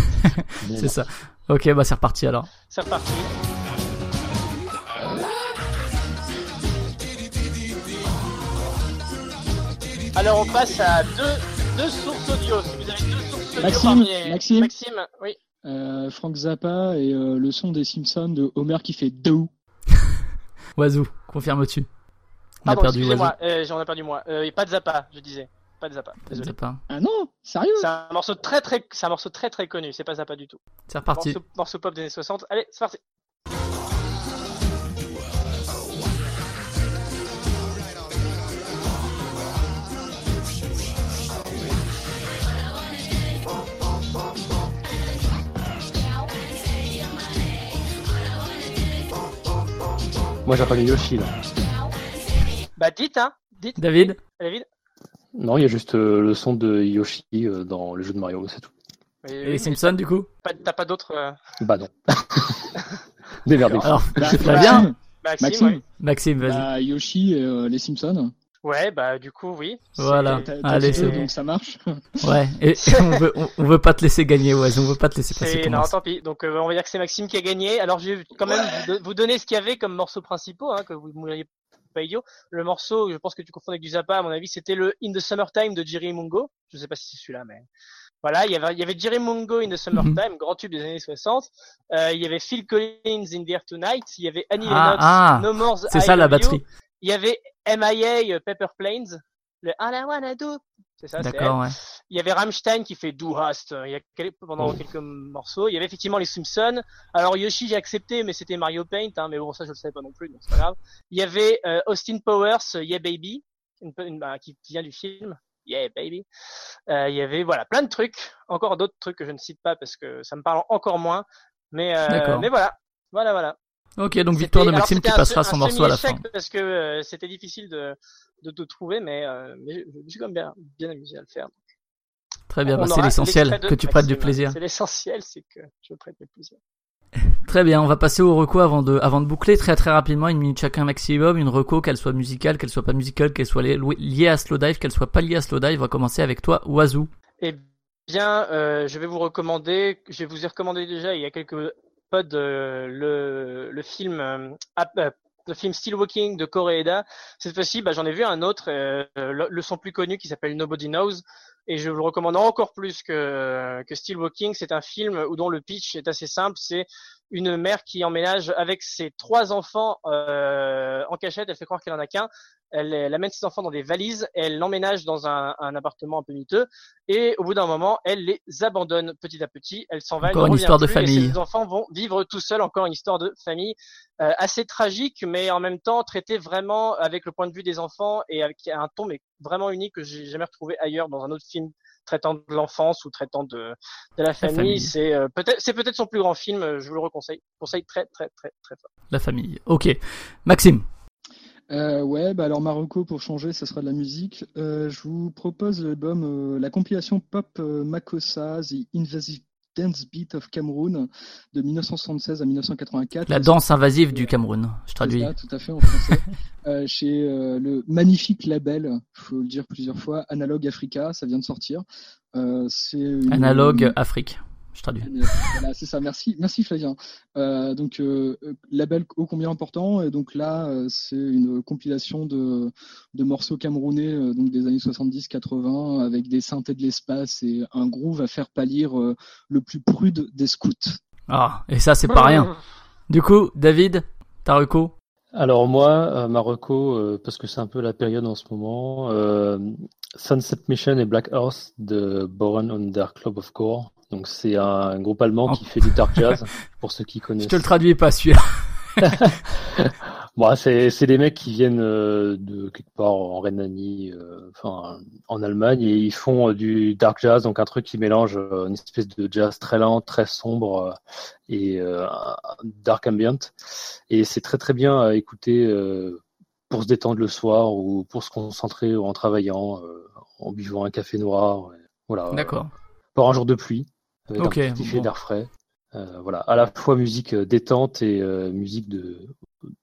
C'est ça. Ok, bah c'est reparti alors. C'est reparti. Alors on passe à deux, deux sources audio. Maxime, Maxime. Maxime, oui. Euh, Frank Zappa et euh, le son des Simpsons de Homer qui fait do. Oiseau, confirme-tu. On a Oiseau. excusez-moi, euh, j'en ai perdu moi. Euh, pas de Zappa, je disais. Pas de Zappa. Pas. Ah non, sérieux? C'est un morceau très très, c'est un morceau très très connu. C'est pas Zappa du tout. C'est reparti. Morceau, morceau pop des années 60. Allez, c'est parti. Moi entendu Yoshi là. Bah dites hein, dites. David David. Non, il y a juste euh, le son de Yoshi euh, dans le jeu de Mario, c'est tout. Et oui, mais Simpsons du coup T'as pas, d'autres. euh, Bah non. Démerdez-vous. Alors, Bah, Flavien Maxime. Maxime, ouais. Maxime, vas-y. bah, Yoshi et euh, les Simpsons. Ouais, bah du coup oui. Voilà. T'as- t'as Allez, c'est bon. donc ça marche. Ouais, et on veut, on, on veut pas te laisser gagner, Oiseau, on veut pas te laisser passer non, tant pis. Donc euh, on va dire que c'est Maxime qui a gagné. Alors je vais quand même vous, do- vous donner ce qu'il y avait comme morceaux principaux, hein, que vous ne m'auriez pas idiot. Le morceau, je pense que tu confonds avec du Zappa, à mon avis, c'était le In the Summertime de Jerry Mungo. Je sais pas si c'est celui-là, mais voilà, il y avait il y avait Jerry Mungo In the Summertime, grand tube des années 60. Euh, il y avait Phil Collins In the Air Tonight. Il y avait Annie Ah, Lennox ah, No More C'est ça la batterie. Il y avait MIA euh, Pepper Planes. Le All I Wanna Do. C'est ça. D'accord, ouais. Il y avait Rammstein qui fait Do Hast euh, il y a pendant Oh. quelques morceaux. Il y avait effectivement les Simpsons. Alors Yoshi j'ai accepté, mais c'était Mario Paint, hein, mais bon ça je le savais pas non plus, donc c'est pas grave. Il y avait euh, Austin Powers, euh, Yeah Baby, une, une- bah, qui, vient du film. Yeah Baby. Euh, il y avait voilà plein de trucs, encore d'autres trucs que je ne cite pas parce que ça me parle encore moins. Mais euh, mais voilà, voilà voilà. Ok, donc victoire de Maxime qui passera se- son un morceau à la fin. Parce que euh, c'était difficile de de te trouver, mais mais je suis quand même bien bien amusé à le faire. Très bien, bah, c'est l'essentiel, de que tu prennes du plaisir. C'est l'essentiel, c'est que je prenne du plaisir. Très bien, on va passer au reco avant de, avant de boucler très très rapidement, une minute chacun maximum, une reco, qu'elle soit musicale, qu'elle soit pas musicale, qu'elle soit li- liée à Slowdive, qu'elle soit pas liée à Slowdive. On va commencer avec toi, Oiseau. Eh bien, euh, je vais vous recommander, je vous ai recommandé déjà il y a quelques euh, le, film euh, euh, le Still Walking de Koreeda. Cette fois-ci, bah, j'en ai vu un autre, le, son plus connu qui s'appelle Nobody Knows, et je vous le recommande encore plus que, que Still Walking. C'est un film où dont le pitch est assez simple. C'est une mère qui emménage avec ses trois enfants en cachette. Elle fait croire qu'elle en a qu'un. Elle, elle amène ses enfants dans des valises. Elle l'emménage dans un, un appartement un peu miteux. Et au bout d'un moment, elle les abandonne petit à petit. Elle s'en va. Encore ne une histoire de plus, et famille. ses enfants vont vivre tout seuls. Encore une histoire de famille euh, assez tragique, mais en même temps traitée vraiment avec le point de vue des enfants et avec un ton mais vraiment unique que j'ai jamais retrouvé ailleurs dans un autre film traitant de l'enfance ou traitant de, de la famille. famille. C'est euh, peut-être c'est peut-être son plus grand film. euh, Je vous le reconseille. Conseille très très très très fort. La famille. Ok. Maxime. Euh, ouais, bah alors Marocco pour changer, ça sera de la musique. Euh, je vous propose l'album, euh, la compilation pop Makossa, The Invasive Dance Beat of Cameroon de 1976 à 1984. La danse invasive du Cameroun. Je traduis. ça, tout à fait en français. Chez le magnifique label, faut le dire plusieurs fois, Analog Africa, ça vient de sortir. C'est une- Analogue Afrique. Je traduis. euh, Voilà, c'est ça. Merci, merci Flavien. Euh, donc euh, label ô combien important? Et donc là, euh, c'est une compilation de, de morceaux camerounais donc des années 70-80 avec des synthés de l'espace et un groove à faire pâlir euh, le plus prude des scouts. Ah, et ça, c'est pas rien. Du coup, David, ta reco? Alors moi, Marocco, parce que c'est un peu la période en ce moment, euh, Sunset Mission et Black Earth de Born on Their Club of Core. Donc c'est un groupe allemand qui fait du dark jazz, pour ceux qui Je connaissent. te le traduis pas, celui-là. Bon, c'est c'est des mecs qui viennent euh, de quelque part en Rhénanie, euh, enfin en Allemagne, et ils font euh, du dark jazz, donc un truc qui mélange une espèce de jazz très lent, très sombre et euh, un dark ambient. Et c'est très très bien à écouter euh, pour se détendre le soir ou pour se concentrer en travaillant, en buvant un café noir. et Voilà. D'accord. pour un jour de pluie, avec un petit effet bon. d'air frais. Euh, voilà, à la fois musique euh, détente et euh, musique de,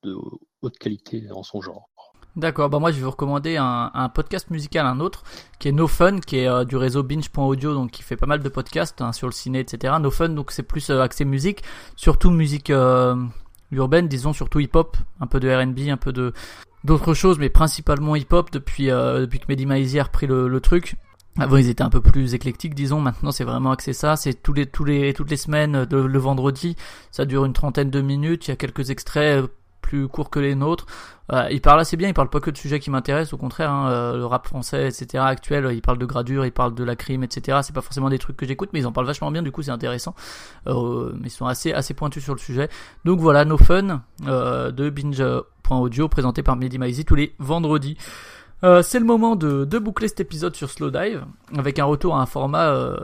de haute qualité en son genre. D'accord, bah moi je vais vous recommander un, un podcast musical, un autre, qui est No Fun, qui est euh, du réseau binge.audio, donc qui fait pas mal de podcasts hein, sur le ciné, etc. No Fun, donc c'est plus euh, axé musique, surtout musique euh, urbaine, disons surtout hip-hop, un peu de R&B, un peu de d'autres choses, mais principalement hip-hop depuis depuis que Mehdi Maizi a repris le, le truc. Avant ils étaient un peu plus éclectiques, disons. Maintenant c'est vraiment axé ça. C'est tous les tous les toutes les semaines, euh, le, vendredi. Ça dure une trentaine de minutes. Il y a quelques extraits euh, plus courts que les nôtres. Euh, il parle assez bien, il parle pas que de sujets qui m'intéressent, au contraire, hein, euh, le rap français, etc. actuel, il parle de gradure, il parle de la crime, etc. C'est pas forcément des trucs que j'écoute, mais ils en parlent vachement bien, du coup c'est intéressant. Euh, mais ils sont assez assez pointus sur le sujet. Donc voilà, No Fun euh, de binge.audio présenté par Mehdi Maizi tous les vendredis. Euh, c'est le moment de, de boucler cet épisode sur Slow Dive avec un retour à un format euh,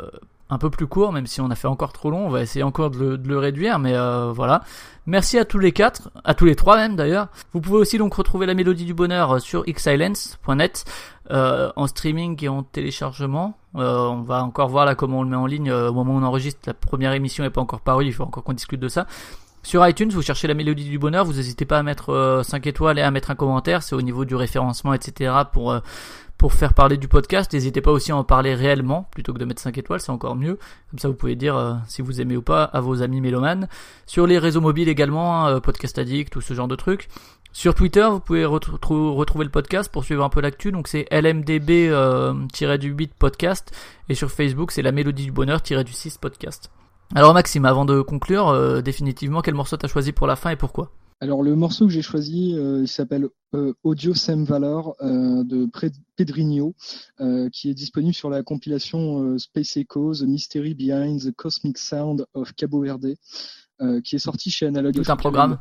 un peu plus court, même si on a fait encore trop long, on va essayer encore de le, réduire, mais euh, voilà. Merci à tous les quatre, à tous les trois même d'ailleurs. Vous pouvez aussi donc retrouver la mélodie du bonheur sur xsilence.net en streaming et en téléchargement. On va encore voir là comment on le met en ligne au moment où on enregistre. La première émission n'est pas encore parue, il faut encore qu'on discute de ça. Sur iTunes, vous cherchez la mélodie du bonheur, vous n'hésitez pas à mettre euh, 5 étoiles et à mettre un commentaire, c'est au niveau du référencement, etc. pour euh, pour faire parler du podcast. N'hésitez pas aussi à en parler réellement, plutôt que de mettre 5 étoiles, c'est encore mieux. Comme ça, vous pouvez dire euh, si vous aimez ou pas à vos amis mélomanes. Sur les réseaux mobiles également, hein, euh, Podcast Addict, tout ce genre de trucs. Sur Twitter, vous pouvez retrou- retrouver le podcast pour suivre un peu l'actu. Donc c'est LMDB-du euh, 8 podcast. Et sur Facebook, c'est la mélodie du bonheur-du 6 podcast. Alors Maxime, avant de conclure, euh, définitivement, quel morceau t'as choisi pour la fin et pourquoi? Alors le morceau que j'ai choisi, euh, il s'appelle euh, Audio Sem Valor de Pedrinho, qui est disponible sur la compilation Space Echo, The Mystery Behind the Cosmic Sound of Cabo Verde, qui est sorti chez Analog Tout un programme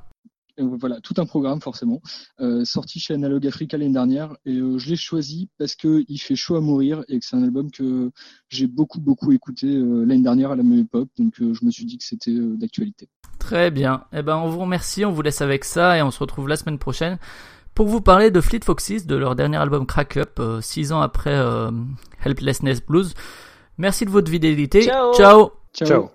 voilà, tout un programme forcément, euh, sorti chez Analog Africa l'année dernière. Et euh, je l'ai choisi parce que il fait chaud à mourir et que c'est un album que j'ai beaucoup beaucoup écouté euh, l'année dernière à la même époque. Donc euh, je me suis dit que c'était euh, d'actualité. Très bien. Eh ben, on vous remercie, on vous laisse avec ça et on se retrouve la semaine prochaine pour vous parler de Fleet Foxes, de leur dernier album Crack Up, euh, six ans après euh, Helplessness Blues. Merci de votre fidélité. Ciao. Ciao. Ciao.